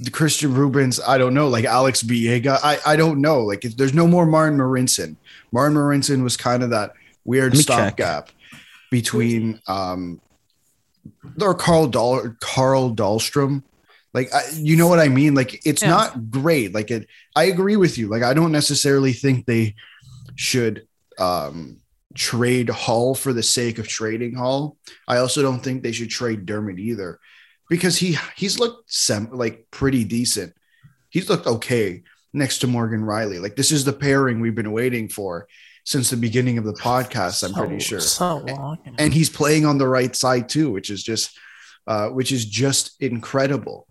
The Kristians Rubins. I don't know, like Alex Biega. I I don't know. Like if there's no more Martin Marincin. Martin Marincin was kind of that weird Let me check. stopgap between um or Carl Dahl Carl Dahlstrom. Like I, you know what I mean? Like it's Yeah. not great. Like it. I agree with you. Like I don't necessarily think they should um trade Holl for the sake of trading Holl. I also don't think they should trade Dermott either because he he's looked sem- like pretty decent. He's looked okay next to Morgan Rielly. Like this is the pairing we've been waiting for since the beginning of the podcast. I'm pretty sure, So long. and he's playing on the right side too, which is just uh, which is just incredible.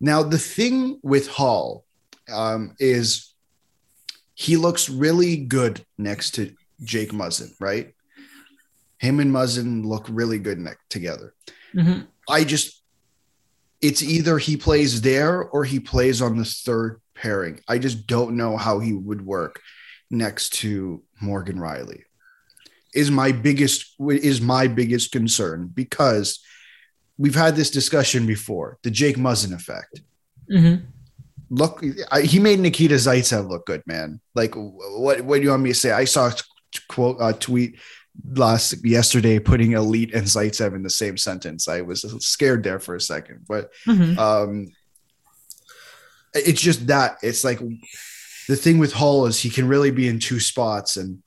Now the thing with Holl um, is he looks really good next to Jake Muzzin, right? Him and Muzzin look really good ne- together. Mhm. I just, it's either he plays there or he plays on the third pairing. I just don't know how he would work next to Morgan Rielly. Is my biggest is my biggest concern because we've had this discussion before, the Jake Muzzin effect. Mhm. look, I, he made Nikita Zaitsev look good, man. Like, what what do you want me to say? I saw a quote a tweet last yesterday putting elite and Zaitsev in the same sentence. I was scared there for a second, but Mhm. um, it's just that it's like the thing with hall is he can really be in two spots, and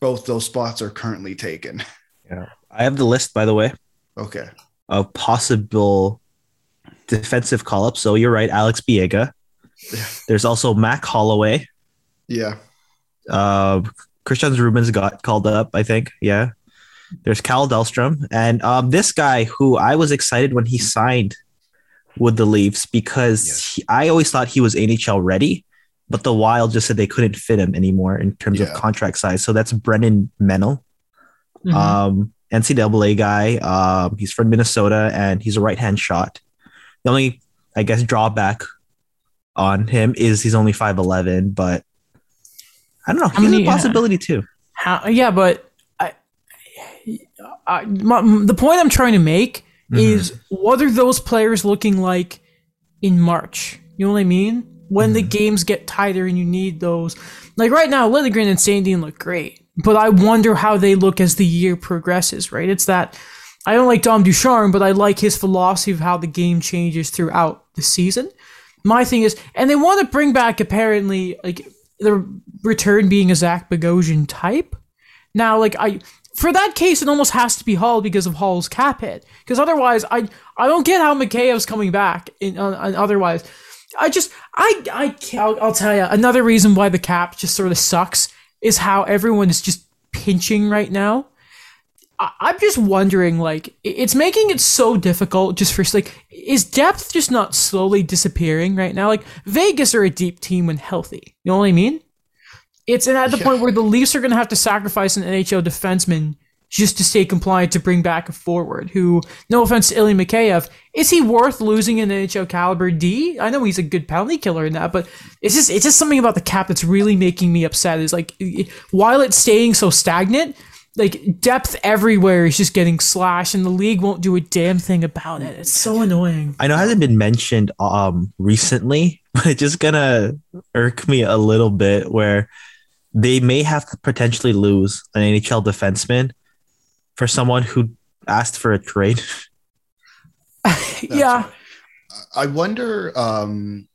both those spots are currently taken. Yeah. I have the list, by the way, Okay, of possible defensive call ups. So you're right, Alex Biega. Yeah. There's also Mac Hollowell. yeah, Uh, Kristians Rubins got called up, I think. Yeah. There's Cal Dahlstrom. And um, this guy who I was excited when he signed with the Leafs because Yes. he, I always thought he was NHL ready, but the Wild just said they couldn't fit him anymore in terms Yeah. of contract size. So that's Brennan Menell. Mhm. um, NCAA guy. Um, he's from Minnesota and he's a right hand shot. The only, I guess, drawback on him is he's only 5'11, but I don't know. How He's many- a possibility too. How, yeah, but I, I, my, the point I'm trying to make Mhm. is what are those players looking like in March? You know what I mean? When the games get tighter and you need those. Like right now, Liljegren and Sandin look great, but I wonder how they look as the year progresses, right? It's that I don't like Dom Ducharme, but I like his philosophy of how the game changes throughout the season. My thing is, and they want to bring back apparently like the return being a Zach Bogosian type. Now, like I, for that case, it almost has to be Holl because of Holl's cap hit. Because otherwise, I I don't get how Mikheyev's coming back. In, uh, otherwise, I just I I can't, I'll, I'll tell you another reason why the cap just sort of sucks is how everyone is just pinching right now. I'm just wondering, like, it's making it so difficult just for like, is depth just not slowly disappearing right now? Like, Vegas are a deep team when healthy. You know what I mean? It's at the Yeah. point where the Leafs are going to have to sacrifice an NHL defenseman just to stay compliant to bring back a forward. Who, no offense to Ilya Mikheyev, is he worth losing an NHL caliber D? I know he's a good penalty killer in that, but it's just it's just something about the cap that's really making me upset. Is like while it's staying so stagnant, like depth everywhere is just getting slashed, and the league won't do a damn thing about it. It's so annoying. I know it hasn't been mentioned um recently, but it's just gonna irk me a little bit where they may have to potentially lose an NHL defenseman for someone who asked for a trade. yeah, I wonder um,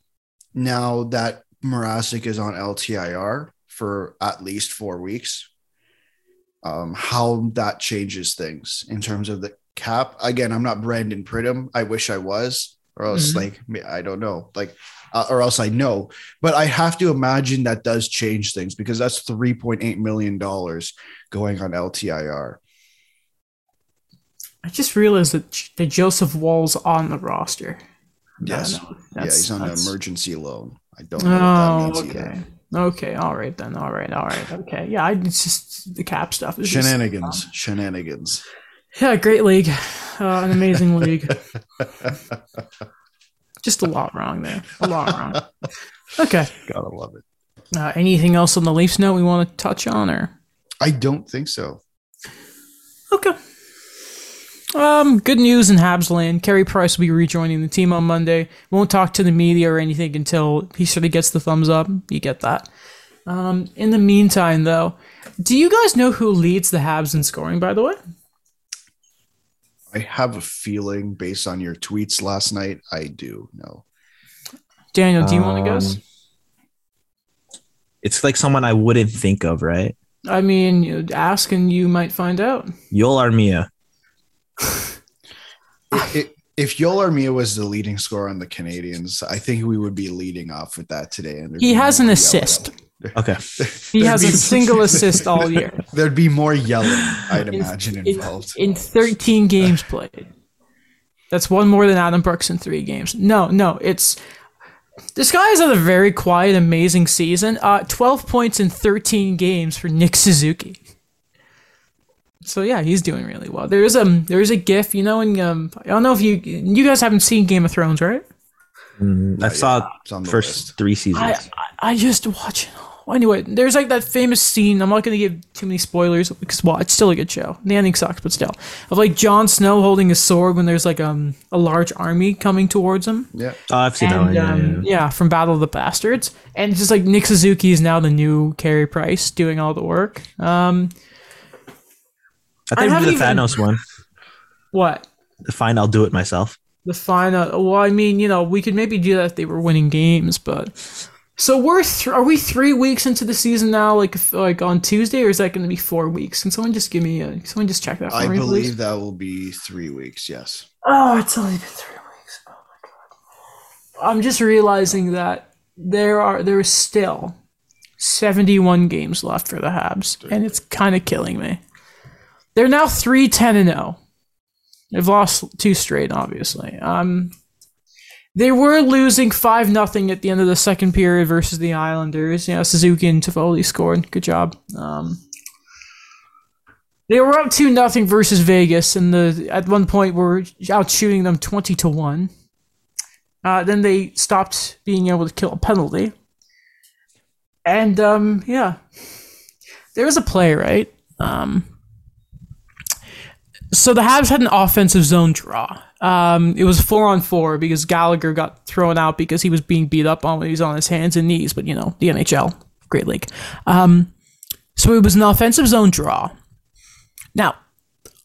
now that Mrazek is on LTIR for at least four weeks, um, how that changes things in terms of the cap. Again, I'm not Brandon Pridham. I wish I was, or else Mhm. like I don't know, like uh, or else I know. But I have to imagine that does change things because that's 3.8 million dollars going on LTIR. I just realized that that Joseph Woll's on the roster. Yes, yeah, he's on an emergency loan. I don't know what Oh, that means okay. either. Okay, all right then. All right, all right. Okay, yeah. I, it's just the cap stuff. Is just, Shenanigans, shenanigans. yeah, great league, uh, an amazing league. Just a lot wrong there. A lot wrong. Okay. Gotta love it. Uh, anything else on the Leafs note we want to touch on, or I don't think so. okay? Um, good news in Habs land. Carey Price will be rejoining the team on Monday. Won't talk to the media or anything until he sort of gets the thumbs up. You get that. Um, in the meantime, though, do you guys know who leads the Habs in scoring? By the way. I have a feeling based on your tweets last night, I do know. Daniel, do you want to Um, guess? It's like someone I wouldn't think of, right? I mean, you ask and you might find out. Yoel Armia. If, if Yoel Armia was the leading scorer on the Canadiens, I think we would be leading off with that today. And He has an assist. Okay. He has be- a single assist all year There'd be more yelling, I'd imagine, in, involved. in 13 games played. That's one more than Adam Brooks in three games. No, no, it's this guy has had a very quiet, amazing season. Uh, 12 points in 13 games for Nick Suzuki. So yeah, he's doing really well. There is a there is a GIF, you know, and um, I don't know if you you guys haven't seen Game of Thrones, right? Mm, I saw It's on the first list. three seasons. I I, I just watch it anyway, there's like that famous scene. I'm not gonna give too many spoilers because well, it's still a good show. The ending sucks, but still, of like Jon Snow holding a sword when there's like um a large army coming towards him. Yeah. Oh, I've seen that And one. Yeah, um, yeah, yeah, from Battle of the Bastards, and it's just like Nick Suzuki is now the new Carey Price doing all the work. Um, I I think we haven't do the even- Thanos one. what The Fine, I'll do it myself. the final? Uh, well, I mean, you know, we could maybe do that if they were winning games, but so we're th- are we three weeks into the season now? Like like on Tuesday, or is that going to be four weeks? Can someone just give me? A, someone just check that for I me, believe please? that will be three weeks. Yes. Oh, it's only been three weeks. Oh my god. I'm just realizing that there are there is still 71 games left for the Habs, and it's kind of killing me. They're now 3 10 and 0. They've lost two straight, obviously. Um, they were losing 5 nothing at the end of the second period versus the Islanders. You know, Suzuki and Toffoli scored. Good job. Um, they were up 2 nothing versus Vegas, and the at one point were out shooting them 20 to 1. Uh, then they stopped being able to kill a penalty. And um, yeah, there was a play, right? Um, so the Habs had an offensive zone draw. Um, it was four on four because Gallagher got thrown out because he was being beat up on when he was on his hands and knees. But you know, the NHL, great league. Um, so it was an offensive zone draw. Now,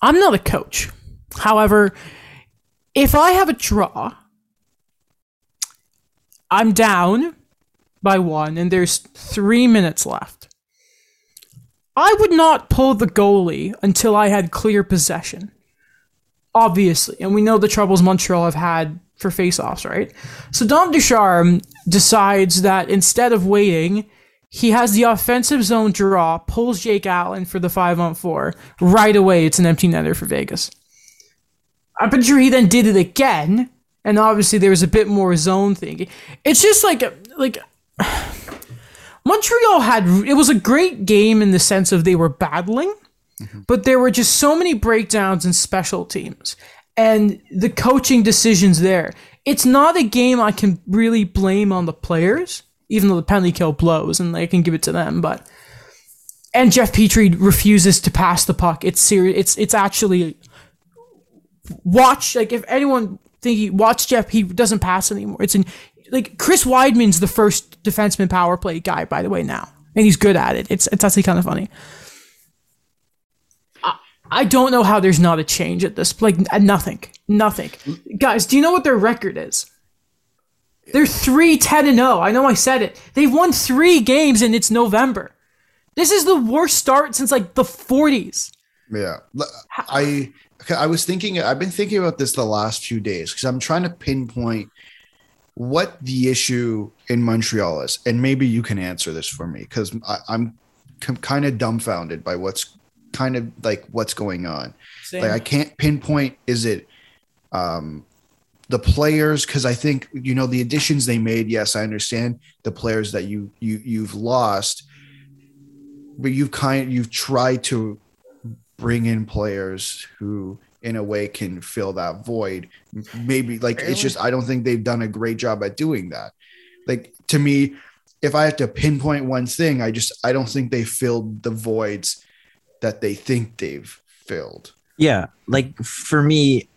I'm not a coach. However, if I have a draw, I'm down by one and there's three minutes left. I would not pull the goalie until I had clear possession. Obviously. And we know the troubles Montreal have had for faceoffs, right? So Dom Ducharme decides that instead of waiting, he has the offensive zone draw, pulls Jake Allen for the five on four. Right away, it's an empty netter for Vegas. I'm pretty sure he then did it again, and obviously there was a bit more zone thinking. It's just like like Montreal had it was a great game in the sense of they were battling, mm-hmm. but there were just so many breakdowns in special teams and the coaching decisions there. It's not a game I can really blame on the players, even though the penalty kill blows and I can give it to them, but and Jeff Petry refuses to pass the puck. It's serious. It's it's actually watch like if anyone think he watch Jeff, he doesn't pass anymore. It's in like Chris Wideman's the first defenseman power play guy, by the way, now, and he's good at it. It's it's actually kind of funny. I, I don't know how there's not a change at this. Like nothing, nothing. Guys, do you know what their record is? They're 3 10 and 0. I know I said it. They've won three games and it's November. This is the worst start since like the 40s. Yeah. I I was thinking I've been thinking about this the last few days because I'm trying to pinpoint what the issue in Montreal is, and maybe you can answer this for me because I'm c- kind of dumbfounded by what's kind of like what's going on. Like I can't pinpoint is it um the players because I think you know the additions they made. Yes, I understand the players that you you you've lost, but you've kind you've tried to bring in players who in a way can fill that void. Maybe like it's just i don't think they've done a great job at doing that. Like to me if i have to pinpoint one thing i just i don't think they filled the voids that they think they've filled. Yeah, like for me,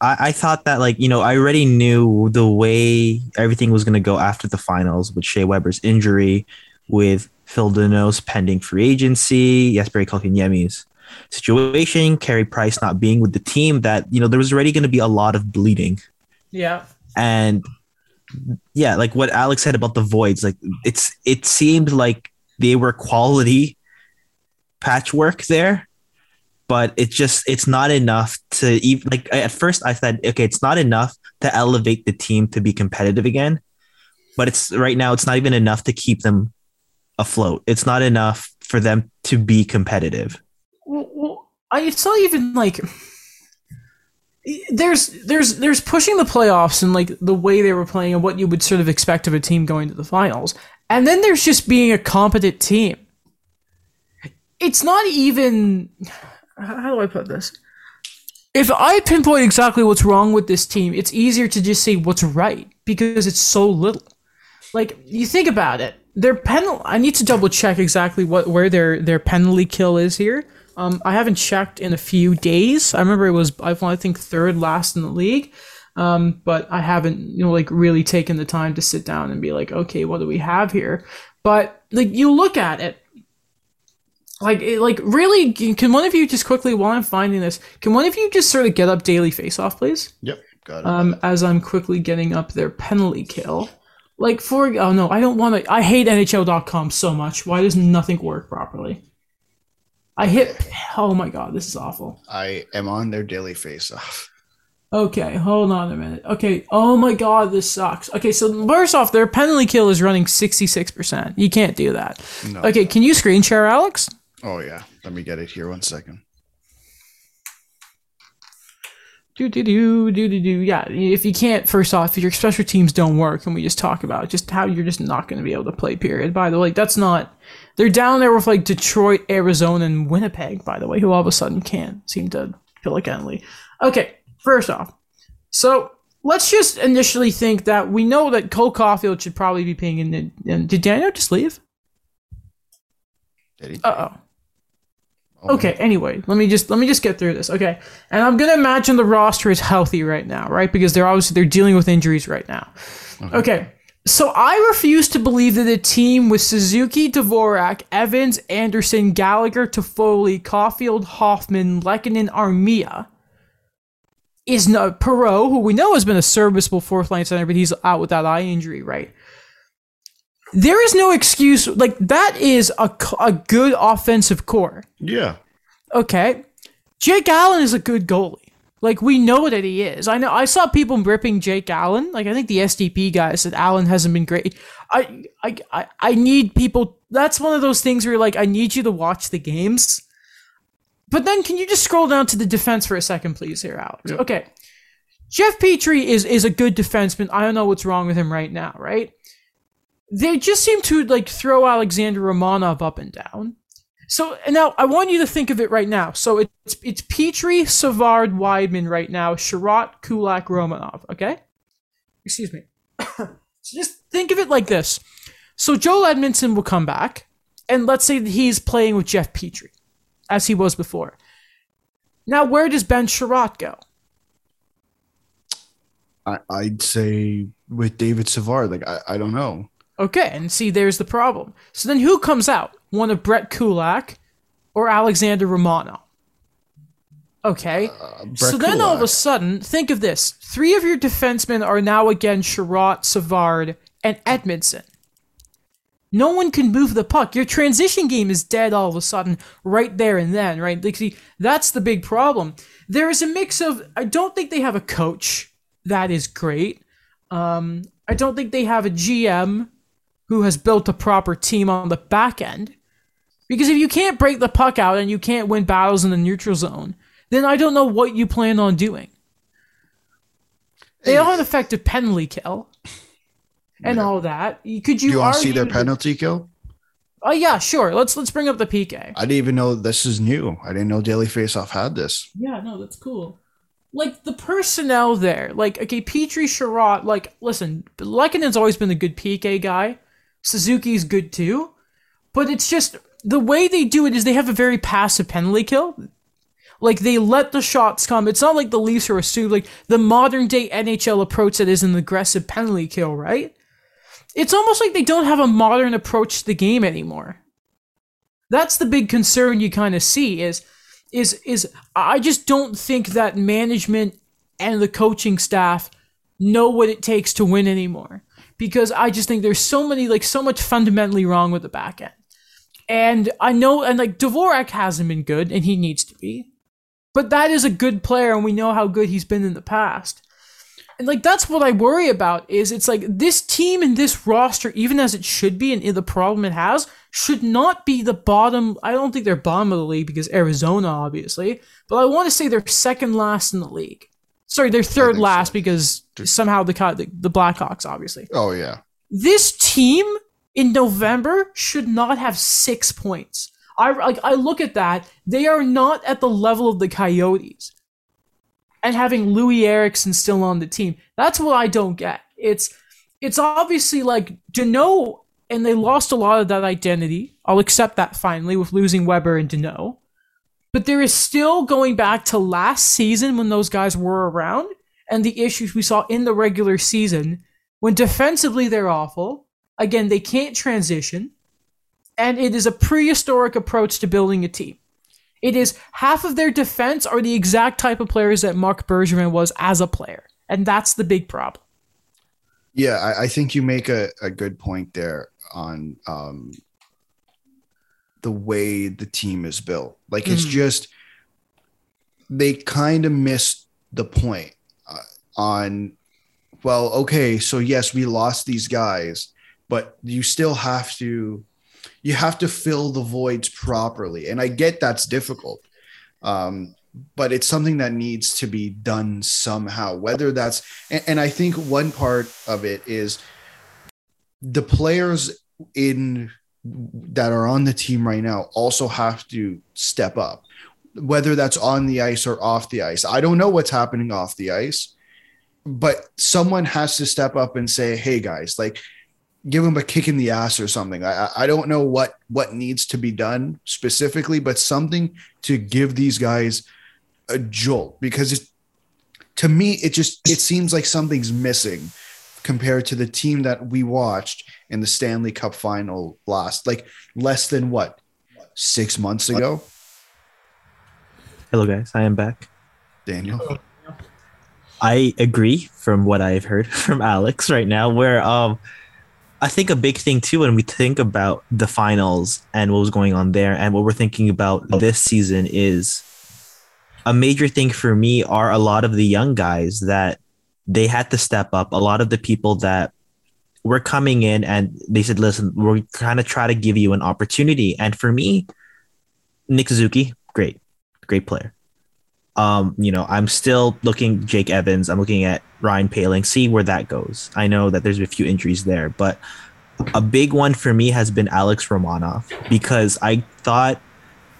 I, I thought that like you know I already knew the way everything was going to go after the finals with Shea Weber's injury, with Phil Danault pending free agency, Jesper Kotkaniemi's situation, Carey Price not being with the team. That you know there was already going to be a lot of bleeding, Yeah. and yeah, like what Alex said about the voids, like it's it seemed like they were quality patchwork there but it's just it's not enough to even like at first I said okay it's not enough to elevate the team to be competitive again but it's right now it's not even enough to keep them afloat it's not enough for them to be competitive I, it's not even like there's there's there's pushing the playoffs and like the way they were playing and what you would sort of expect of a team going to the finals and then there's just being a competent team it's not even how do i put this if i pinpoint exactly what's wrong with this team it's easier to just say what's right because it's so little like you think about it their pen. I need to double check exactly what where their their penalty kill is here. Um, I haven't checked in a few days. I remember it was I think third last in the league. Um, but I haven't, you know, like really taken the time to sit down and be like, okay, what do we have here? But like you look at it, like it, like really, can one of you just quickly while I'm finding this, can one of you just sort of get up daily face off, please? Yep, got it. Um, as I'm quickly getting up their penalty kill. Like for oh no, I don't want to. I hate NHL.com so much. Why does nothing work properly? I hit. Oh my god, this is awful. I am on their daily face off. Okay, hold on a minute. Okay, oh my god, this sucks. Okay, so first off, their penalty kill is running 66%. You can't do that. No. Okay, can you screen share, Alex? Oh yeah, let me get it here. One second. Do do do do do do. Yeah, if you can't, first off, your special teams don't work, and we just talk about just how you're just not going to be able to play. Period. By the way, that's not. They're down there with like Detroit, Arizona, and Winnipeg. By the way, who all of a sudden can't seem to feel like Emily. Okay, first off, so let's just initially think that we know that Cole Caulfield should probably be paying in. in did Daniel just leave? Did he? Uh oh. Okay, anyway, let me just let me just get through this. Okay. And I'm gonna imagine the roster is healthy right now, right? Because they're obviously they're dealing with injuries right now. Okay. So I refuse to believe that a team with Suzuki, Dvorak, Evans, Anderson, Gallagher, Toffoli, Caulfield, Hoffman, Lehkonen, Armia is not Perreault, who we know has been a serviceable fourth line center, but he's out with that eye injury, right? There is no excuse. Like that is a a good offensive core. Yeah. Okay. Jake Allen is a good goalie. Like we know that he is. I know I saw people ripping Jake Allen. Like I think the SDP guy said Allen hasn't been great. I I I, I need people that's one of those things where like I need you to watch the games. But then can you just scroll down to the defense for a second, please, here, Alex? Okay. Jeff Petry is is a good defenseman. I don't know what's wrong with him right now, right? They just seem to like throw Alexander Romanov up and down. So now I want you to think of it right now. So it's it's Petry, Savard, Wideman right now, Chiarot, Kulak, Romanov. Okay, excuse me. so just think of it like this. So Joel Edmundson will come back, and let's say that he's playing with Jeff Petry, as he was before. Now where does Ben Chiarot go? I, I'd say with David Savard, like I, I don't know. Okay, and see, there's the problem. So then who comes out? One of Brett Kulak or Alexander Romanov? Okay. Uh, so then all of a sudden, think of this. Three of your defensemen are now again Chiarot, Savard, and Edmundson. No one can move the puck. Your transition game is dead all of a sudden, right there and then, right? Like, see, that's the big problem. There is a mix of. I don't think they have a coach that is great. Um, I don't think they have a GM who has built a proper team on the back end. Because if you can't break the puck out and you can't win battles in the neutral zone, then I don't know what you plan on doing. They don't have an effective penalty kill and all that. You- Could Do you, you want to see their penalty kill? Oh yeah, sure. Let's let's bring up the PK. I didn't even know this is new. I didn't know Daily Faceoff had this. Yeah, no, that's cool. Like the personnel there, like okay, Petry, Chiarot, like listen, Lehkonen's always been a good PK guy. Suzuki's good too, but it's just the way they do it is they have a very passive penalty kill. Like they let the shots come. It's not like the Leafs are assumed like the modern day NHL approach that is an aggressive penalty kill, right? It's almost like they don't have a modern approach to the game anymore. That's the big concern you kind of see is is is I just don't think that management and the coaching staff know what it takes to win anymore because I just think there's so many like so much fundamentally wrong with the back end. And I know and like Dvorak hasn't been good and he needs to be. But that is a good player and we know how good he's been in the past. And like that's what I worry about is it's like this team and this roster even as it should be and the problem it has should not be the bottom I don't think they're bottom of the league because Arizona obviously, but I want to say they're second last in the league. Sorry, they're third think so. last because somehow the, the the Blackhawks obviously. Oh yeah. This team in November should not have 6 points. I like I look at that, they are not at the level of the Coyotes and having Loui Eriksson still on the team. That's what I don't get. It's it's obviously like Jano and they lost a lot of that identity. I'll accept that finally with losing Weber and Danault. But there is still going back to last season when those guys were around and the issues we saw in the regular season when defensively they're awful. Again, they can't transition. And it is a prehistoric approach to building a team. It is half of their defense are the exact type of players that Marc Bergevin was as a player. And that's the big problem. Yeah, I, I think you make a, a good point there on um, the way the team is built. Like it's Mhm. just they kind of missed the point uh, on. Well, okay, so yes, we lost these guys, but you still have to you have to fill the voids properly, and I get that's difficult. Um, but it's something that needs to be done somehow whether that's and, and i think one part of it is the players in that are on the team right now also have to step up whether that's on the ice or off the ice. I don't know what's happening off the ice but someone has to step up and say hey guys like give them a kick in the ass or something. I I- don't know what what needs to be done specifically but something to give these guys a jolt because it, to me it just it seems like something's missing compared to the team that we watched in the Stanley Cup final last like less than what 6 months ago Hello, guys. I am back. Daniel I agree from what I've heard from Alex right now, where um I think a big thing too when we think about the finals and what was going on there and what we're thinking about this season is a major thing for me are a lot of the young guys that they had to step up. A lot of the people that were coming in and they said, listen, we're kind of try to give you an opportunity. And for me, Nick Suzuki, great, great player. Um, you know, I'm still looking Jake Evans. I'm looking at Ryan Poehling. See where that goes. I know that there's a few injuries there, but a big one for me has been Alex Romanov because I thought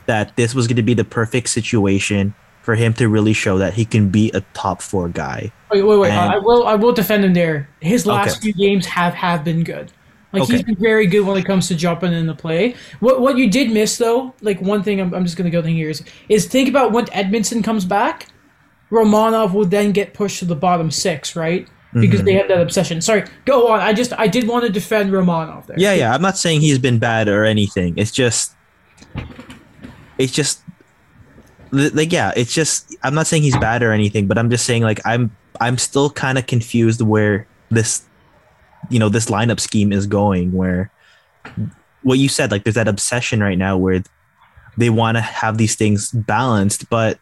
that this was going to be the perfect situation for him to really show that he can be a top four guy. Wait, wait, wait. And- I will, I will defend him there. His last Okay. few games have have been good. Like he's Okay. been very good when it comes to jumping in the play. What what you did miss though, like one thing I'm, I'm just gonna go thing here is is think about when Edmundson comes back, Romanov will then get pushed to the bottom six, right? Because Mhm. they have that obsession. Sorry, go on. I just I did want to defend Romanov there. Yeah, yeah. I'm not saying he's been bad or anything. It's just, it's just, like, yeah. It's just. I'm not saying he's bad or anything, but I'm just saying like I'm I'm still kind of confused where this, you know, this lineup scheme is going. Where what you said, like, there's that obsession right now where they want to have these things balanced, but.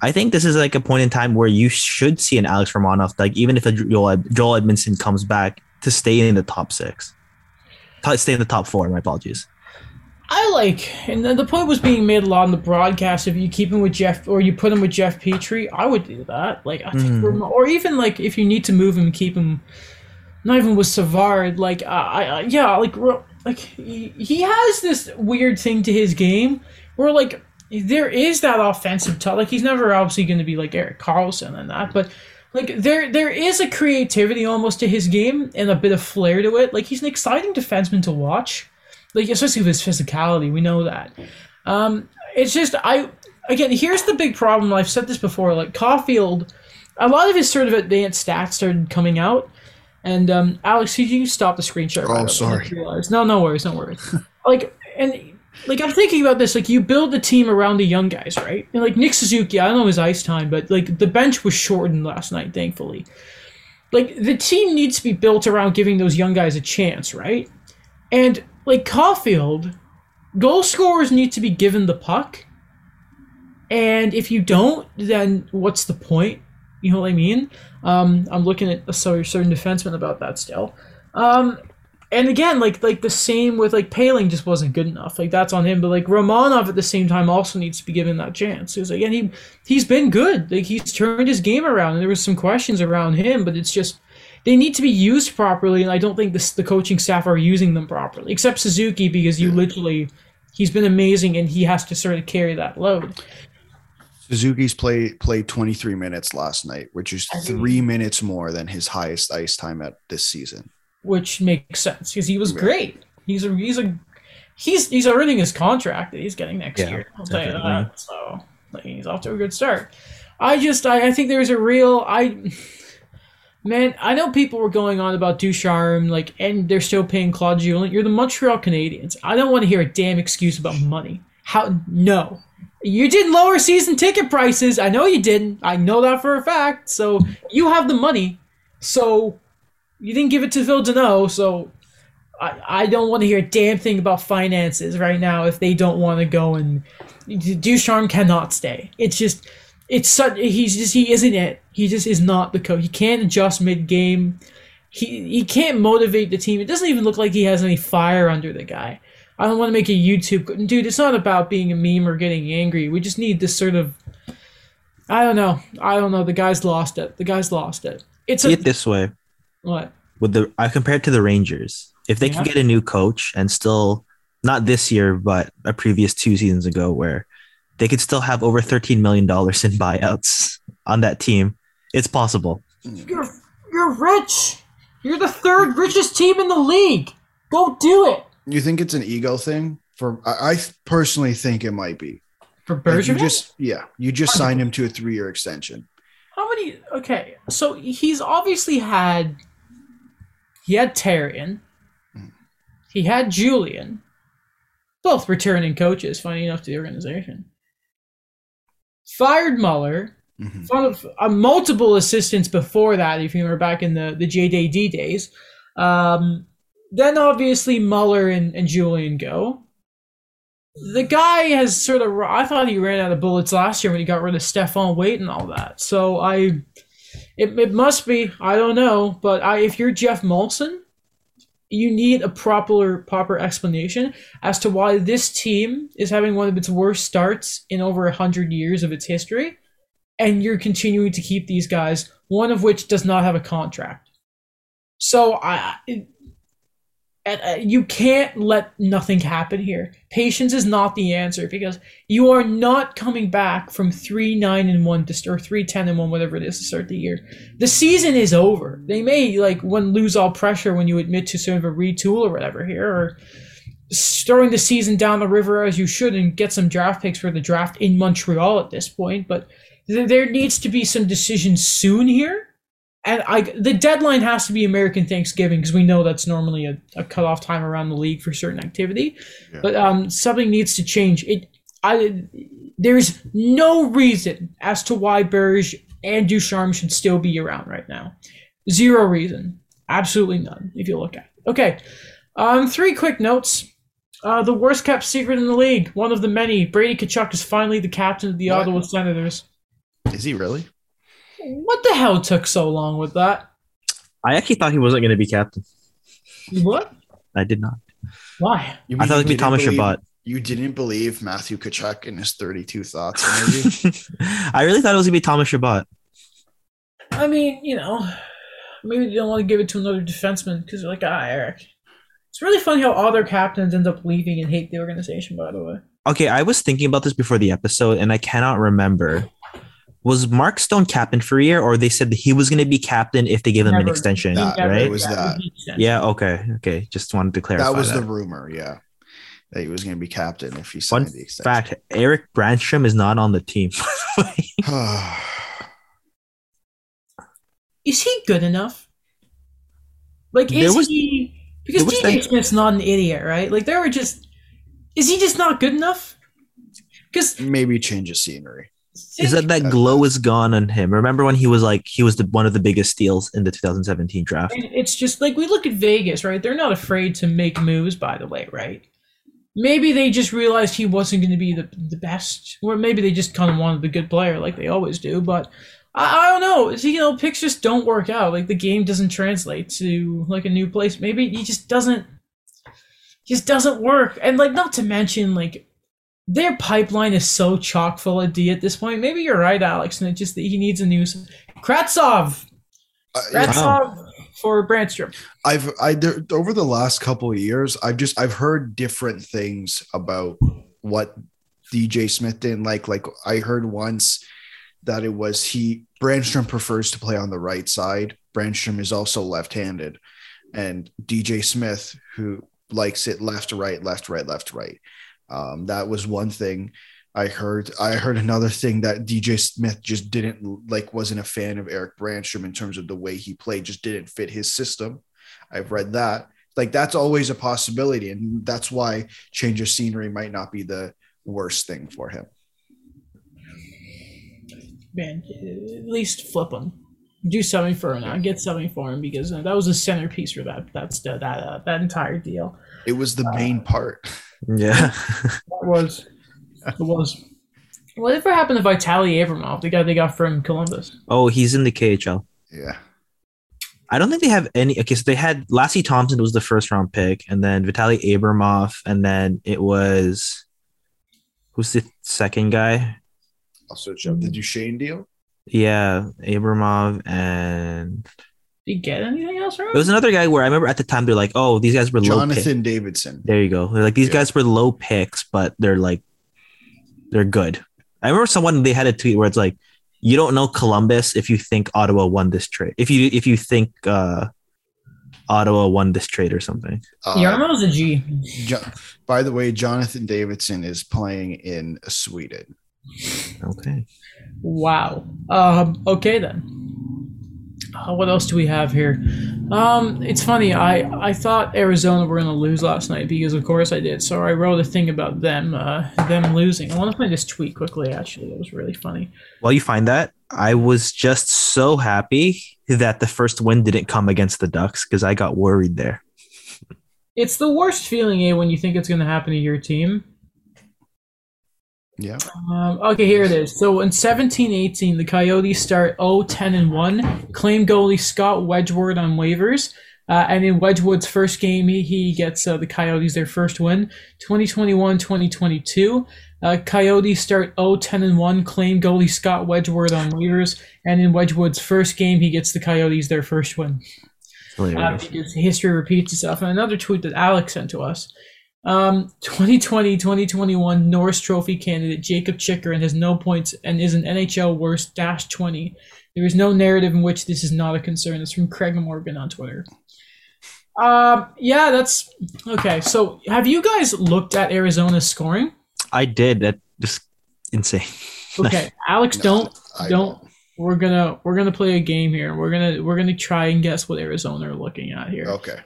I think this is like a point in time where you should see an Alex Romanov, like even if a Joel, Joel Edmundson comes back to stay in the top six, stay in the top four. My apologies. I like, and the, point was being made a lot in the broadcast. If you keep him with Jeff, or you put him with Jeff Petry, I would do that. Like, I think. Hmm. Rom- or even like if you need to move him, keep him. Not even with Savard, like I, I I- yeah, like like he, he has this weird thing to his game where like there is that offensive touch. Like he's never obviously going to be like Erik Karlsson and that, but like there there is a creativity almost to his game and a bit of flair to it. Like he's an exciting defenseman to watch like especially with his physicality we know that. Um it's just i again here's the big problem i've said this before like caulfield a lot of his sort of advanced stats started coming out and um alex could you stop the screen share? Oh? I sorry. no no worries no worries. Like and like i'm thinking about this like you build the team around the young guys right? And like nick suzuki i don't know his ice time but like the bench was shortened last night thankfully. Like the team needs to be built around giving those young guys a chance right? And like Caulfield, goal scorers need to be given the puck. And if you don't, then what's the point? You know what I mean? Um, I'm looking at a certain defenseman about that still. Um, and again, like like the same with like Poehling just wasn't good enough. Like that's on him. But like Romanov at the same time also needs to be given that chance. Because again, he he's been good. Like he's turned his game around. And there was some questions around him, but it's just they need to be used properly, and I don't think this, the coaching staff are using them properly, except Suzuki because you literally he's been amazing and he has to sort of carry that load. Suzuki's play played 23 minutes last night, which is 3 minutes more than his highest ice time at this season. which makes sense because he was Right. great. He's a he's a he's he's earning his contract that he's getting next Yeah, year. I'll tell you definitely. that. So like, he's off to a good start. I just I, I think there's a real I man I know people were going on about Ducharme like and they're still paying Claude Julien. You're the Montreal Canadiens. I don't want to hear a damn excuse about money. How no. You didn't lower season ticket prices. I know you didn't. I know that for a fact. So you have the money. So you didn't give it to Phil Danault. So I, I don't want to hear a damn thing about finances right now if they don't want to go and Ducharme cannot stay. It's just it's such he's just he isn't it. He just is not the coach. He can't adjust mid game. He he can't motivate the team. It doesn't even look like he has any fire under the guy. I don't want to make a YouTube dude. It's not about being a meme or getting angry. We just need this sort of. I don't know. I don't know. The guy's lost it. The guy's lost it. It's See a it this way: what? with the I compared to the Rangers. If they Yeah. can get a new coach and still not this year, but a previous two seasons ago, where they could still have over thirteen million dollars in buyouts on that team, it's possible. You're you're rich. You're the third richest team in the league. Go do it. You think it's an ego thing? For I, I personally think it might be. For Like, you just yeah, you just signed him to a three year extension. how many? Okay, so he's obviously had. He had Therrien. He had Julien. Both returning coaches, funny enough, to the organization. Fired Muller. Mhm. Of uh, multiple assistants before that, if you remember back in the the JDD days. Um, then obviously Muller and, and Julien go. The guy has sort of. I thought he ran out of bullets last year when he got rid of Stefan Waite and all that. So I, it, it must be. I don't know, but I if you're Geoff Molson, you need a proper proper explanation as to why this team is having one of its worst starts in over a hundred years of its history and you're continuing to keep these guys, one of which does not have a contract. So I, it, Uh, you can't let nothing happen here. Patience is not the answer because you are not coming back from three nine and one to or three ten and one, whatever it is, to start the year. The season is over. They may like when lose all pressure when you admit to sort of a retool or whatever here, or throwing the season down the river as you should and get some draft picks for the draft in Montreal at this point. But th- there needs to be some decisions soon here. And I, the deadline has to be American Thanksgiving because we know that's normally a, a cutoff time around the league for certain activity. Yeah. But um, something needs to change. It, I, there's no reason as to why Berge and Ducharme should still be around right now. Zero reason, absolutely none. If you look at it. Okay, um, three quick notes. Uh, the worst kept secret in the league, one of the many. Brady Tkachuk is finally the captain of the What? Ottawa Senators. Is he really? What the hell took so long with that? I actually thought he wasn't going to be captain. What? I did not. Why? You I thought it would be Thomas believe- Chabot. You didn't believe Matthew Tkachuk in his 32 thoughts interview? I really thought it was going to be Thomas Chabot. I mean, you know, maybe they don't want to give it to another defenseman because they're like, ah, Eric. It's really funny how all their captains end up leaving and hate the organization. By the way, Okay, I was thinking about this before the episode, and I cannot remember. Was Mark Stone captain for a year, or they said that he was going to be captain if they gave him an extension, That- right? it was that. would make sense. Yeah. Okay. Okay. Just wanted to clarify that was that. the rumor, yeah. That he was going to be captain if he Fun signed the extension. fact: Erik Brannstrom is not on the team. Is he good enough? Like, is was- he? Because there was DJ Smith's not an idiot, right? Like, there were just. Is he just not good enough? Because Maybe change of scenery. Is that that glow is gone on him? Remember when he was like he was the one of the biggest steals in the 2017 draft? And it's just like we look at Vegas, right? They're not afraid to make moves, by the way, right? Maybe they just realized he wasn't going to be the, the best, or maybe they just kind of wanted the good player like they always do. But I, I don't know. You know, picks just don't work out. Like the game doesn't translate to like a new place. Maybe he just doesn't, just doesn't work. And like, not to mention like their pipeline is so chock full of D at this point. Maybe you're right, Alex, and it just he needs a new Kravtsov. Uh, Kravtsov for Brannstrom. I've I there, over the last couple of years, I've just I've heard different things about what DJ Smith didn't like. Like I heard once that it was he Brannstrom prefers to play on the right side. Brannstrom is also left-handed, and DJ Smith, who likes it left to right, left right, left right. Um, that was one thing I heard. I heard another thing that DJ Smith just didn't like, wasn't a fan of Erik Brannstrom in terms of the way he played, just didn't fit his system. I've read that. Like that's always a possibility, and that's why change of scenery might not be the worst thing for him. Man, at least flip him. Do something for him. Now. Get something for him because uh, that was a centerpiece for that. That's the, that uh, that entire deal. It was the main part. Yeah. That was it was. Whatever happened to Vitaly Abramov, the guy they got from Columbus? oh, he's in the KHL. Yeah. I don't think they have any. Okay, so they had Lassi Thompson was the first round pick, and then Vitaly Abramov, and then it was who's the second guy? I'll search up the Duchene deal. Yeah, Abramov, and Did you get anything else from him? there was another guy where I remember at the time they're like, oh, these guys were low. Pick. Jonathan Davidsson. There you go. They're like these Yeah. guys were low picks, but they're like they're good. I remember someone they had a tweet where it's like, you don't know Columbus if you think Ottawa won this trade. If you if you think uh Ottawa won this trade or something. Uh, Jarmo's a G. Jo- by the way, Jonathan Davidsson is playing in Sweden. Okay. Wow. Um, okay then. Uh, what else do we have here? Um, it's funny. I, I thought Arizona were going to lose last night because, of course, I did. So I wrote a thing about them uh, them losing. I want to find this tweet quickly. Actually, it was really funny. While you find that, I was just so happy that the first win didn't come against the Ducks because I got worried there. It's the worst feeling, eh, when you think it's going to happen to your team. Yeah. Um, okay, here it is. So in 17-18, the Coyotes start 0-10 and 1. Claim goalie Scott Wedgewood on waivers. Uh, and in Wedgewood's first game, he, he gets uh, the Coyotes their first win. 2021-2022, uh, Coyotes start 0-10 and 1. Claim goalie Scott Wedgewood on waivers. And in Wedgewood's first game, he gets the Coyotes their first win uh, because history repeats itself. And another tweet that Alex sent to us. Um, 2020 2021 Norris Trophy candidate Jakob Chychrun has no points and is an NHL worst dash 20. There is no narrative in which this is not a concern. It's from Craig Morgan on Twitter. Um, yeah, that's okay. So, have you guys looked at Arizona's scoring? I did. That just insane. Okay, Alex, No, don't I don't. We're gonna we're gonna play a game here. We're gonna we're gonna try and guess what Arizona are looking at here. Okay.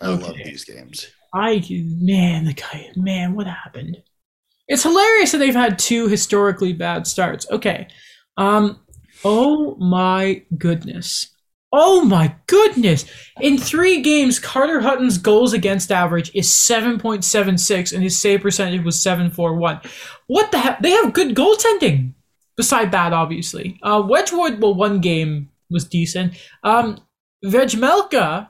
I love these games. I man, the guy, man, what happened? It's hilarious that they've had two historically bad starts. Okay, um, oh my goodness, oh my goodness! In three games, Carter Hutton's goals against average is seven point seven six, and his save percentage was seven four one. What the heck? They have good goaltending. Beside that, obviously, uh, Wedgewood. Well, one game was decent. Um, Vejmelka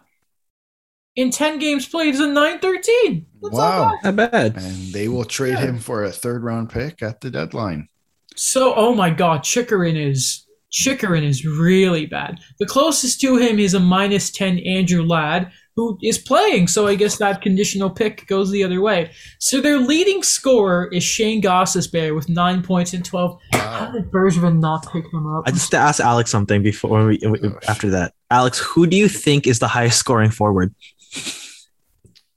in 10 games played is a 913. That's Wow. not bad. Not bad. And they will trade Yeah. him for a third round pick at the deadline. So, oh my god, Chychrun is Chychrun is really bad. The closest to him is a minus 10 Andrew Ladd, who is playing, so I guess that conditional pick goes the other way. So their leading scorer is Shayne Gostisbehere with 9 points and 12. How did Bergevin not pick him up? I just asked Alex something before we, after that. Alex, who do you think is the highest scoring forward?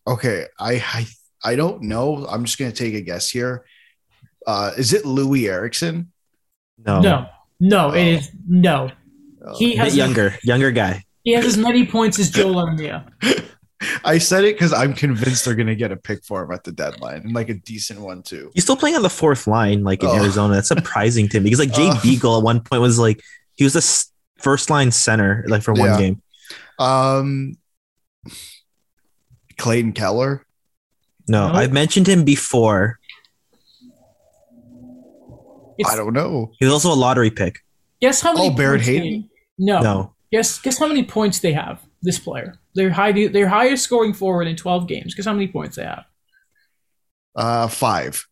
Okay. I, I I don't know. I'm just gonna take a guess here. Uh, is it Loui Eriksson? No, no, no, it is no. Uh, He A has younger, younger guy. he has as many points as Joe Armia. I said it because I'm convinced they're gonna get a pick for him at the deadline and like a decent one too. He's still playing on the fourth line, like in Oh. Arizona. That's surprising to me because like Jay Oh. Beagle at one point was like he was a s- first line center like for one Yeah. game. Um, Clayton Keller. No, No. I've mentioned him before. It's, I don't know. He was also a lottery pick. guess how many Oh, Barrett points they- No. No, Guess guess how many points they have. This player, their high, their highest scoring forward in twelve games. Guess how many points they have. Uh, five.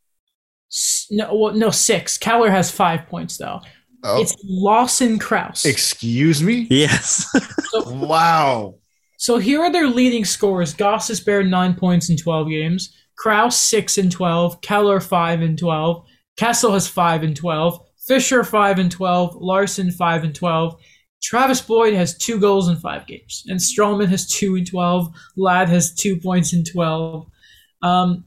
S- No, well, no, six. Keller has five points though. Oh, It's Lawson Crouse. excuse me. yes, Wow. So here are their leading scorers: Gostisbehere nine points in twelve games. Crouse six in twelve. Keller five in twelve. Kessel has five in twelve. Fischer five in twelve. Larsson five in twelve. Travis Boyd has two goals in five games, and Stralman has two in twelve. Ladd has two points in twelve. Um,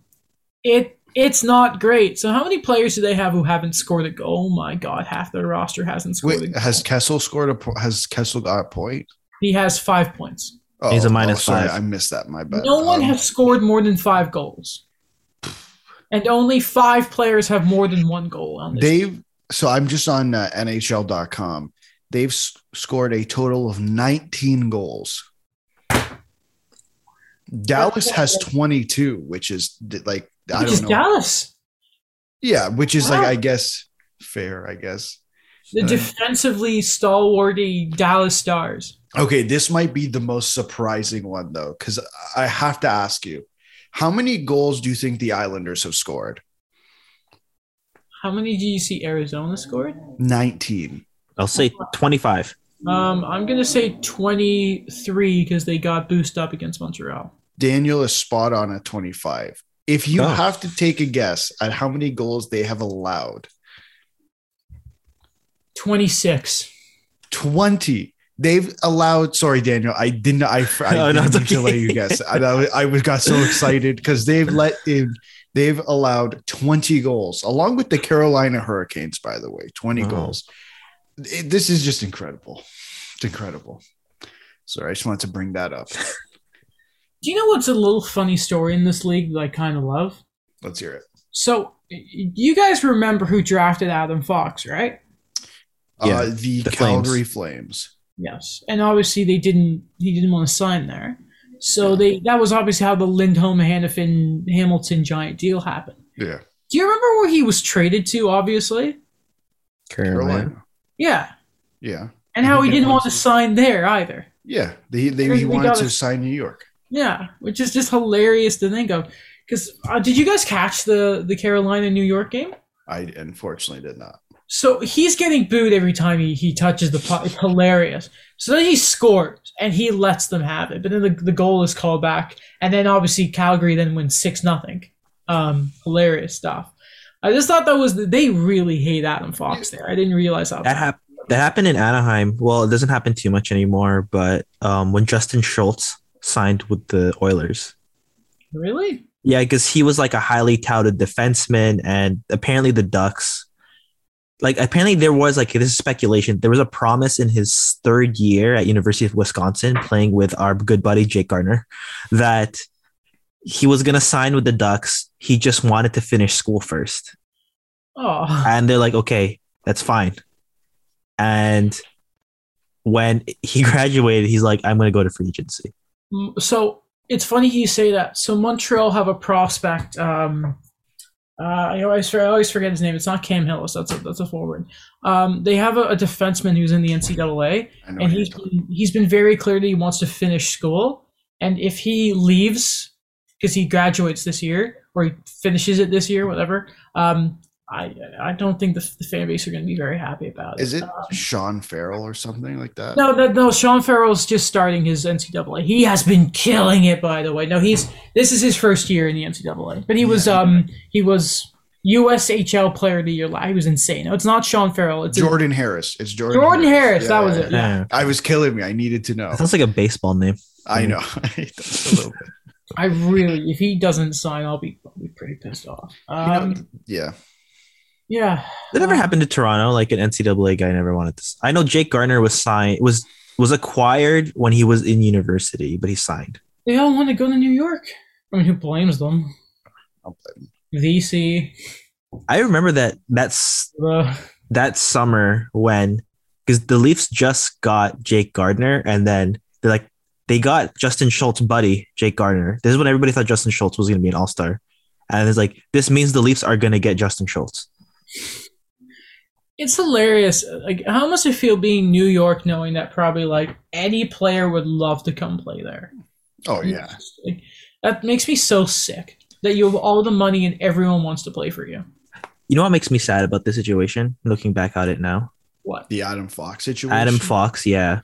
it it's not great. So how many players do they have who haven't scored a goal? Oh my god, half their roster hasn't scored a Wait, goal. has Kessel scored a has Kessel got a point? he has five points. Oh, He's a minus sorry, five. I missed that. My bad. No one Um, has scored more than five goals, and only five players have more than one goal on this. They've so I'm just on uh, NHL.com. They've s- scored a total of 19 goals. Dallas has 22, which is like I Which don't know. Dallas. Yeah, which is like I guess fair. I guess. The Uh, defensively stalwarty Dallas Stars. Okay, this might be the most surprising one though, because I have to ask you, how many goals do you think the Islanders have scored? How many do you see Arizona scored? 19. I'll say 25. Um, I'm gonna say 23 because they got boosted up against Montreal. Daniel is spot on at 25. If you Oh. have to take a guess at how many goals they have allowed, 26. 20. They've allowed. Sorry, Daniel. I didn't. I, I Oh, no, didn't it's mean to let you guess. I, I, I was got so excited because they've let in. They've allowed 20 goals, along with the Carolina Hurricanes. By the way, 20 Wow. goals. It- this is just incredible. It's incredible. Sorry, I just wanted to bring that up. Do you know what's a little funny story in this league that I kind of love? Let's hear it. So, you guys remember who drafted Adam Fox, right? Yeah, uh, the, the Calgary Flames. Yes, and obviously they didn't. He didn't want to sign there, so they that was obviously how the Lindholm Hanifin Hamilton giant deal happened. Yeah, Do you remember where he was traded to? Obviously, Carolina. yeah, Yeah, and how he didn't want to sign there either. yeah. They they They he wanted to a- sign New York. Yeah, which is just hilarious to think of. Because uh, did you guys catch the the Carolina New York game? I unfortunately did not. So he's getting booed every time he, he touches the puck. It's hilarious. So then he scores and he lets them have it. But then the, the goal is called back. And then obviously Calgary then wins 6 nothing. Um, hilarious stuff. I just thought that was, they really hate Adam Fox there. I didn't realize how. That hap- that happened in Anaheim. Well, it doesn't happen too much anymore, but um, when Justin Schultz signed with the Oilers. really? Yeah, because he was like a highly touted defenseman, and apparently the Ducks, like apparently there was like this is speculation. There was a promise in his third year at University of Wisconsin, playing with our good buddy Jake Gardiner that he was gonna sign with the Ducks. He just wanted to finish school first, Oh, and they're like, okay, that's fine. And when he graduated, he's like, I'm gonna go to free agency. Mm, so it's funny you say that. So Montreal have a prospect. Um, uh, I always I always forget his name. It's not Cam Hillis. That's a that's a forward. Um, they have a, a defenseman who's in the NCAA, and he's been, he's been very clear that he wants to finish school. And if he leaves because he graduates this year or he finishes it this year, whatever, um, I I don't think the, the fan base are going to be very happy about it. Is it Um, Sean Farrell or something like that? no, no, no. Sean Farrell's just starting his NCAA. He has been killing it, by the way. No, he's this is his first year in the NCAA, but he was Yeah. um he was USHL Player of the Year. He was insane. No, it's not Sean Farrell. It's Jordan Harris. It's Jordan. Jordan Harris. Yeah, that was it. yeah. Yeah. I was killing me. I needed to know. That sounds like a baseball name. I know. That's a little bit. I really, if he doesn't sign, I'll be, I'll be pretty pissed off. You know, Um, yeah. Yeah. That never Uh, happened to Toronto. Like an NCAA guy never wanted to. I know Jake Gardiner was signed was was acquired when he was in university, but he signed. They all want to go to New York. I mean, who blames them? I'll blame Vesey. I remember that that's Uh, that summer when because the Leafs just got Jake Gardiner and then they're like they got Justin Schultz buddy Jake Gardiner. This is when everybody thought Justin Schultz was going to be an All Star, and it's like this means the Leafs are going to get Justin Schultz. It's hilarious. Like, how must it feel being New York, knowing that probably like any player would love to come play there? Oh yeah. Like, that makes me so sick that you have all the money and everyone wants to play for you. You know what makes me sad about this situation? Looking back at it now, What? The Adam Fox situation. Adam Fox, yeah,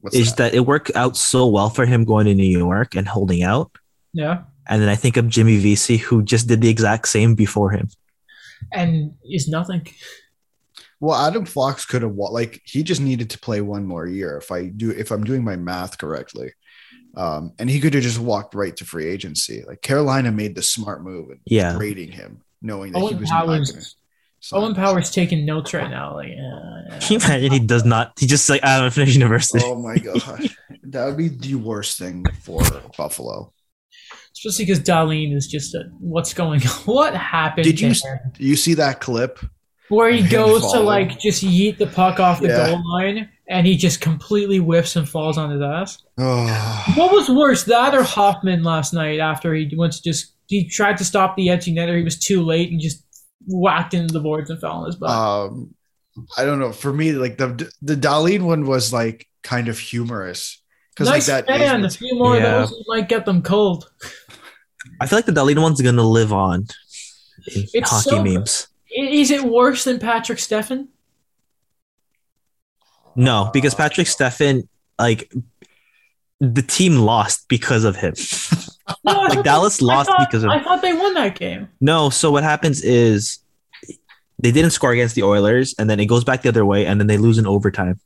What's is that? that it worked out so well for him going to New York and holding out. Yeah. And then I think of Jimmy Vesey, who just did the exact same before him. And is nothing. Well, Adam Fox could have like he just needed to play one more year if I do if I'm doing my math correctly. Um, and he could have just walked right to free agency. Like Carolina made the smart move and Yeah. trading him, knowing that he Owen was not Powers- going to. Owen Powers taking notes right now. Like, uh, Can you imagine he does not? He just like I don't finish university. Oh my god, that would be the worst thing for Buffalo. Especially because Dahlin is just a what's going on? What happened? Did you- there? You see that clip? where he him goes to like just yeet the puck off the Yeah. goal line and he just completely whiffs and falls on his ass? Oh, What was worse, that or Hoffman last night after he went to just he tried to stop the empty netter, he was too late and just whacked into the boards and fell on his butt. um, I don't know. For me, like the the Dahlin one was like kind of humorous because nice like that. fan. A is- few more Yeah. of those might get them cold. I feel like the Dalina one's gonna live on in It's hockey so- memes. Is it worse than Patrik Stefan? No, because Patrik Stefan, like the team lost because of him. No, Like Dallas I lost thought- because of I thought they won that game. No, so what happens is they didn't score against the Oilers, and then it goes back the other way, and then they lose in overtime.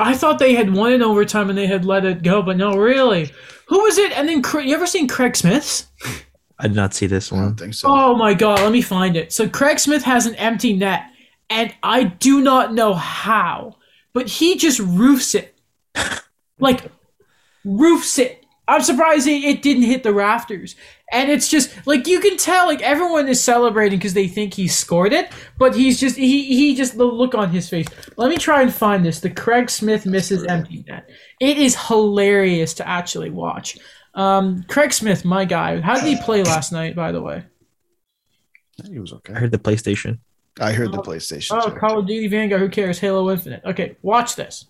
I thought they had won in overtime and they had let it go, but no, really. Who was it? And then you ever seen Craig Smith? I did not see this one. I one. don't think so. Oh my god, let me find it. So Craig Smith has an empty net, and I do not know how, but he just roofs it. like roofs it. I'm surprised it, it didn't hit the rafters. And it's just like you can tell like everyone is celebrating because they think he scored it, but he's just he he just the look on his face. Let me try and find this. The Craig Smith misses empty net. It is hilarious to actually watch. Um, Craig Smith, my guy. How did he play last night, by the way? he was okay. I heard the PlayStation. I heard the PlayStation. Oh, too. Call of Duty Vanguard. Who cares? Halo Infinite. Okay, watch this.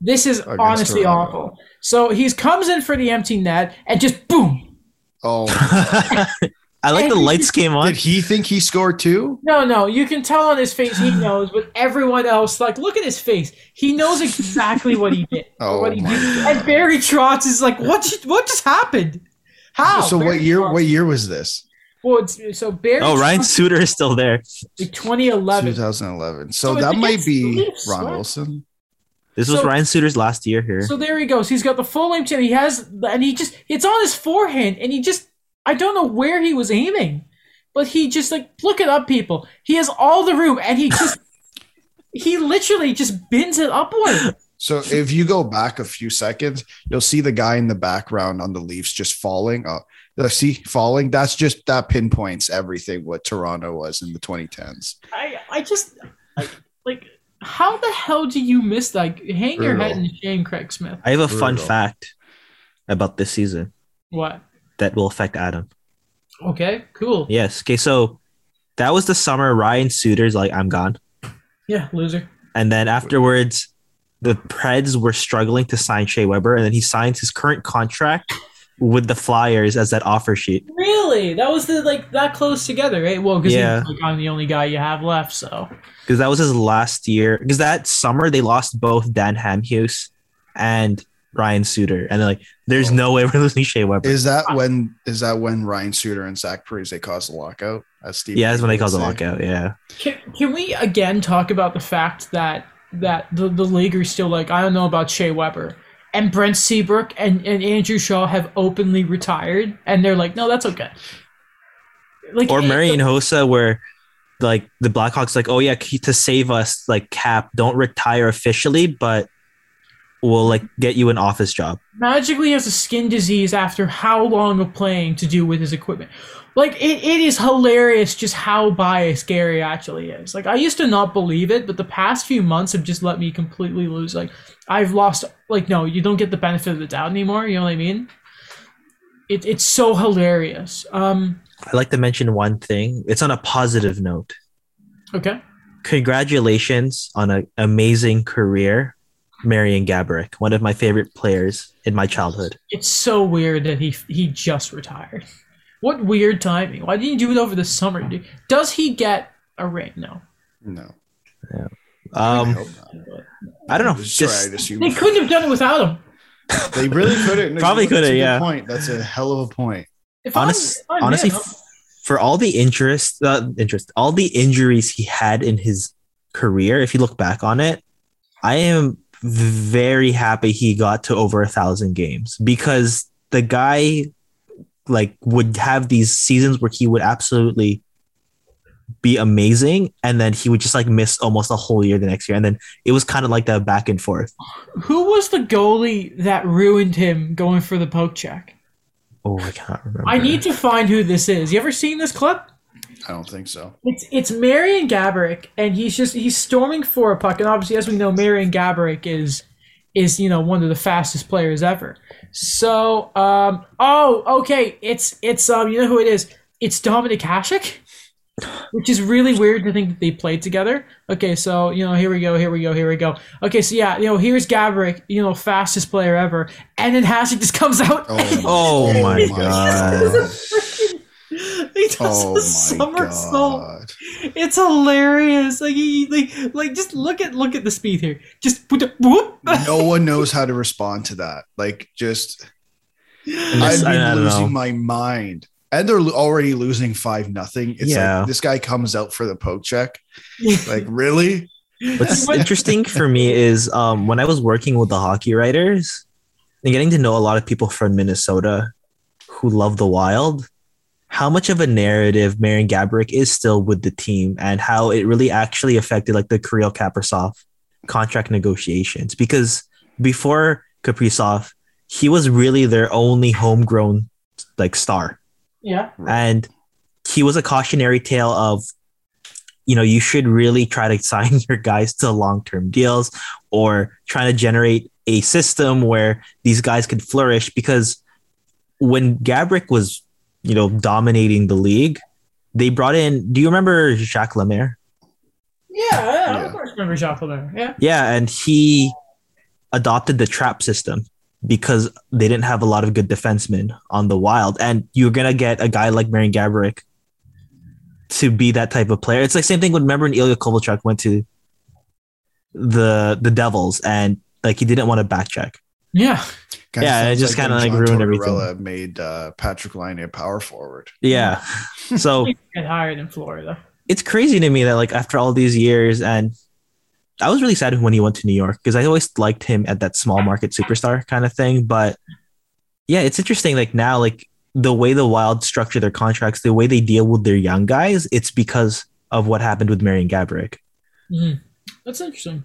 This is oh, honestly Toronto. awful. So he comes in for the empty net and just boom. Oh, I like the lights came on. did he think he scored too? No, no, you can tell on his face he knows, but everyone else, like, look at his face. He knows exactly what he did. Oh what he my did. God. And Barry Trotz is like, what? Just, what just happened? How? so Barry what year? Trotz- What year was this? Well, it's, so Barry. Oh, Ryan Trotz, Suter is still there. like 2011. 2011. So, So that might be Ron right? Wilson. This was So- Ryan Suter's last year here. So there he goes. He's got the full empty. He has, and he just, it's on his forehead, and he just, I don't know where he was aiming, but he just like, look it up, people. He has all the room, and he just, he literally just bends it upward. So if you go back a few seconds, you'll see the guy in the background on the Leafs just falling. Oh, see falling. That's just that pinpoints everything what Toronto was in the 2010s. I, I just, I, like, how the hell do you miss that? Hang your head Brutal. in shame, Craig Smith. I have a fun fact about this season What? that will affect Adam. Okay, cool. Yes. Okay, so that was the summer Ryan Suter's like, I'm gone. Yeah, loser. And then afterwards, the Preds were struggling to sign Shea Weber, and then he signs his current contract with the Flyers as that offer sheet. Really? That was the like that close together, right? Well, because Yeah. like, I'm the only guy you have left, so. Because that was his last year. Because that summer they lost both Dan Hamhuis and Ryan Suter, and they're like, "There's Oh. no way we're losing Shea Weber." Is that when? Is that when Ryan Suter and Zach Parise caused the lockout? As Steve yeah, that's when they would called the lockout. Yeah, Can, can we again talk about the fact that that the, the league are still like I don't know about Shea Weber and Brent Seabrook and, and Andrew Shaw have openly retired and they're like no that's okay. Like or it- Marian Hossa, where like the Blackhawks, like, "Oh yeah, to save us, like Cap, don't retire officially, but we'll like get you an office job." magically has a skin disease after how long of playing to do with his equipment. Like it, it is hilarious just how biased Gary actually is. Like I used to not believe it, but the past few months have just let me completely lose. Like I've lost like no, you don't get the benefit of the doubt anymore. You know what I mean? It, it's so hilarious. Um, I'd like to mention one thing. It's on a positive note. okay. Congratulations on an amazing career, Marian Gaborik, one of my favorite players in my childhood. It's so weird that he he just retired. What weird timing? Why didn't you do it over the summer? Does he get a ring? No. No, I Um, hope not. I don't know. Sorry, Just I'd They couldn't have done it without him. they really couldn't. Probably could've, yeah. Point. That's a hell of a point. If honest, I'm, I'm honestly, him, for all the interest, uh, interest, all the injuries he had in his career, if you look back on it, I am very happy he got to over a thousand games because the guy like would have these seasons where he would absolutely be amazing and then he would just like miss almost a whole year the next year and then it was kind of like that back and forth Who was the goalie that ruined him going for the poke check? oh i can't remember I need to find who this is. You ever seen this clip? I don't think so. It's it's Marian Gaborik, and he's just he's storming for a puck, and obviously, as we know, Marian Gaborik is is you know one of the fastest players ever. So, um, oh, okay, it's it's um, you know who it is? It's Dominik Hasek, which is really weird to think that they played together. Okay, so you know, here we go, here we go, here we go. Okay, so yeah, you know, here's Gaborik, you know, fastest player ever, and then Hasek just comes out. Oh, oh my my god he does Oh a my somersault. god. It's hilarious. Like he, like, like just look at look at the speed here. Just. Whoop. No one knows how to respond to that. Like, just I'd this- be I, I losing know my mind. And they're already losing five nothing. It's Yeah. like this guy comes out for the poke check. Like, really? What's interesting for me is um, when I was working with the hockey writers and getting to know a lot of people from Minnesota who love the Wild, how much of a narrative Marian Gaborik is still with the team and how it really actually affected like the Kirill Kaprizov contract negotiations. Because before Kaprizov, he was really their only homegrown like star Yeah. and he was a cautionary tale of you know you should really try to sign your guys to long-term deals or trying to generate a system where these guys could flourish because when Gaborik was you know dominating the league they brought in do you remember Jacques Lemaire Yeah, yeah, Yeah. of course. Remember Jacques Lemaire? Yeah. yeah and he adopted the trap system because they didn't have a lot of good defensemen on the wild and you're gonna get a guy like Marian Gaborik to be that type of player. It's like same thing when remember when Ilya Kovalchuk went to the the Devils and like he didn't want to back check. Yeah. Kinda Yeah, it just when kinda, like, John ruined everything. Tortorella made uh, Patrik Laine a power forward. Yeah. So Get hired in Florida. it's crazy to me that like after all these years and I was really sad when he went to New York because I always liked him at that small market superstar kind of thing. But yeah, it's interesting. Like now, like the way the Wild structure their contracts, the way they deal with their young guys, it's because of what happened with Marian Gaborik. Mhm. That's interesting.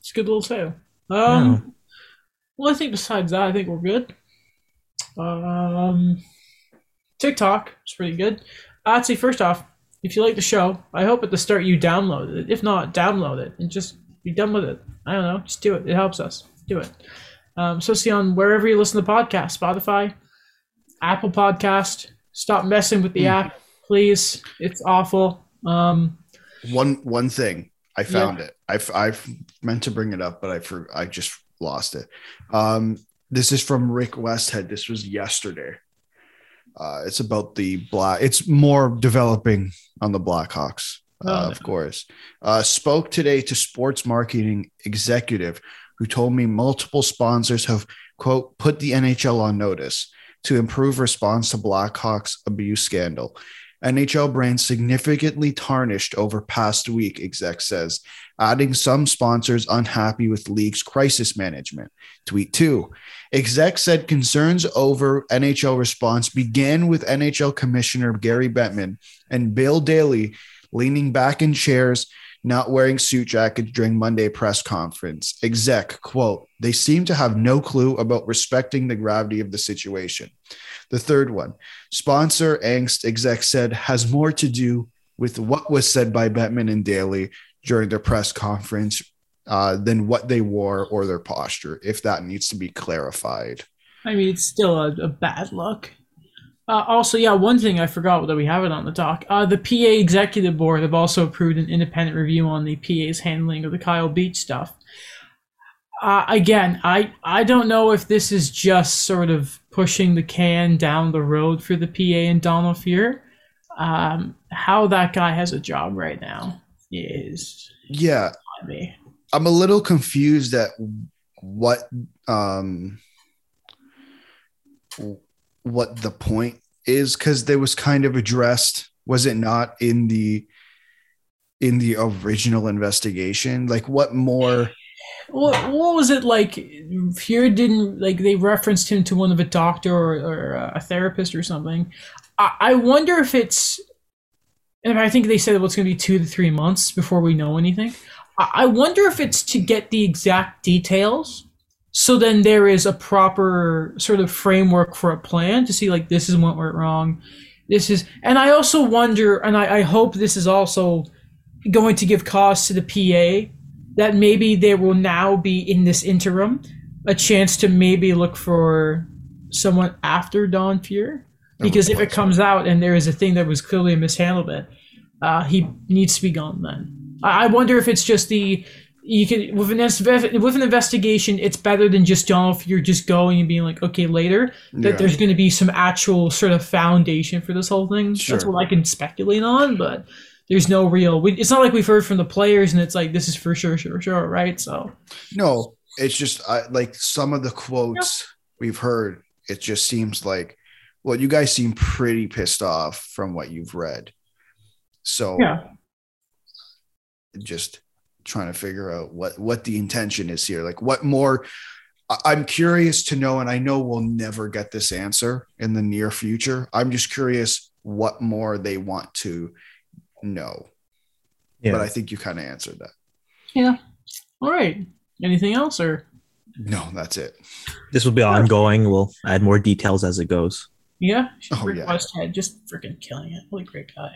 It's a good little tale. Um, well, I think besides that, I think we're good. Um, TikTok is pretty good. I'd say first off, if you like the show, I hope at the start you download it. If not, download it and just be done with it. I don't know, just do it. It helps us. Do it. Um, especially on wherever you listen to podcasts, Spotify, Apple Podcast. Stop messing with the Mm. app, please. It's awful. Um, One one thing I found it. I've I've meant to bring it up, but I for I just lost it. Um, this is from Rick Westhead. This was yesterday. Uh, it's about the black. It's more developing on the Blackhawks, uh, Oh, no. of course. Uh, spoke today to sports marketing executive who told me multiple sponsors have quote put the NHL on notice to improve response to Blackhawks abuse scandal. NHL brand significantly tarnished over past week, exec says, adding some sponsors unhappy with league's crisis management. Tweet two. Exec said concerns over NHL response began with NHL Commissioner Gary Bettman and Bill Daly leaning back in chairs, not wearing suit jackets during Monday press conference. Exec, quote, they seem to have no clue about respecting the gravity of the situation. The third one, sponsor angst, exec said, has more to do with what was said by Bettman and Daly during their press conference uh, than what they wore or their posture, if that needs to be clarified. I mean, it's still a, a bad look. Uh, also, yeah, one thing I forgot that we have it on the doc. Uh, the PA executive board have also approved an independent review on the PA's handling of the Kyle Beach stuff. Uh, again, I I don't know if this is just sort of pushing the can down the road for the PA and Donald Fehr. Um, how that guy has a job right now is Yeah, me. I'm a little confused at what um what the point is because there was kind of addressed was it not in the in the original investigation? Like, what more? What, what was it like? Here didn't like they referenced him to one of a doctor or, or a therapist or something. I, I wonder if it's. And I think they said well, it's going to be two to three months before we know anything. I, I wonder if it's to get the exact details so then there is a proper sort of framework for a plan to see like this is what went wrong this is and i also wonder and i, I hope this is also going to give cause to the pa that maybe there will now be in this interim a chance to maybe look for someone after Don Fehr. Because if it comes out and there is a thing that was clearly a mishandlement, uh, he needs to be gone then. I wonder if it's just the you can with an with an investigation, it's better than just Don Fehr just going and being like, okay, later that Yeah. there's going to be some actual sort of foundation for this whole thing. That's what I can speculate on, but there's no real. We, it's not like we've heard from the players and it's like this is for sure, sure, sure, right? So No, it's just I, like some of the quotes we've heard. It just seems like, well, you guys seem pretty pissed off from what you've read. So yeah, just trying to figure out what what the intention is here. Like, what more? I'm curious to know, and I know we'll never get this answer in the near future. I'm just curious what more they want to know. Yeah. But I think you kind of answered that. yeah. All right. Anything else or No, that's it. this will be ongoing. We'll add more details as it goes. yeah? Oh, Rick yeah. Westhead just freaking killing it. What a great guy.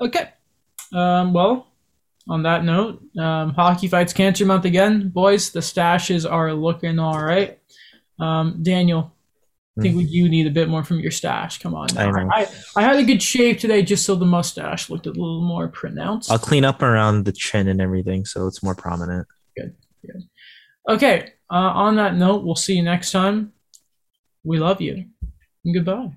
Okay. Um. Well, on that note, um, hockey fights cancer month again, boys. The stashes are looking all right. Um, Daniel, I think we you need a bit more from your stash. Come on, now. I know. I, I had a good shave today, just so the mustache looked a little more pronounced. I'll clean up around the chin and everything so it's more prominent. Good. Okay. Uh, on that note, we'll see you next time. We love you. And goodbye.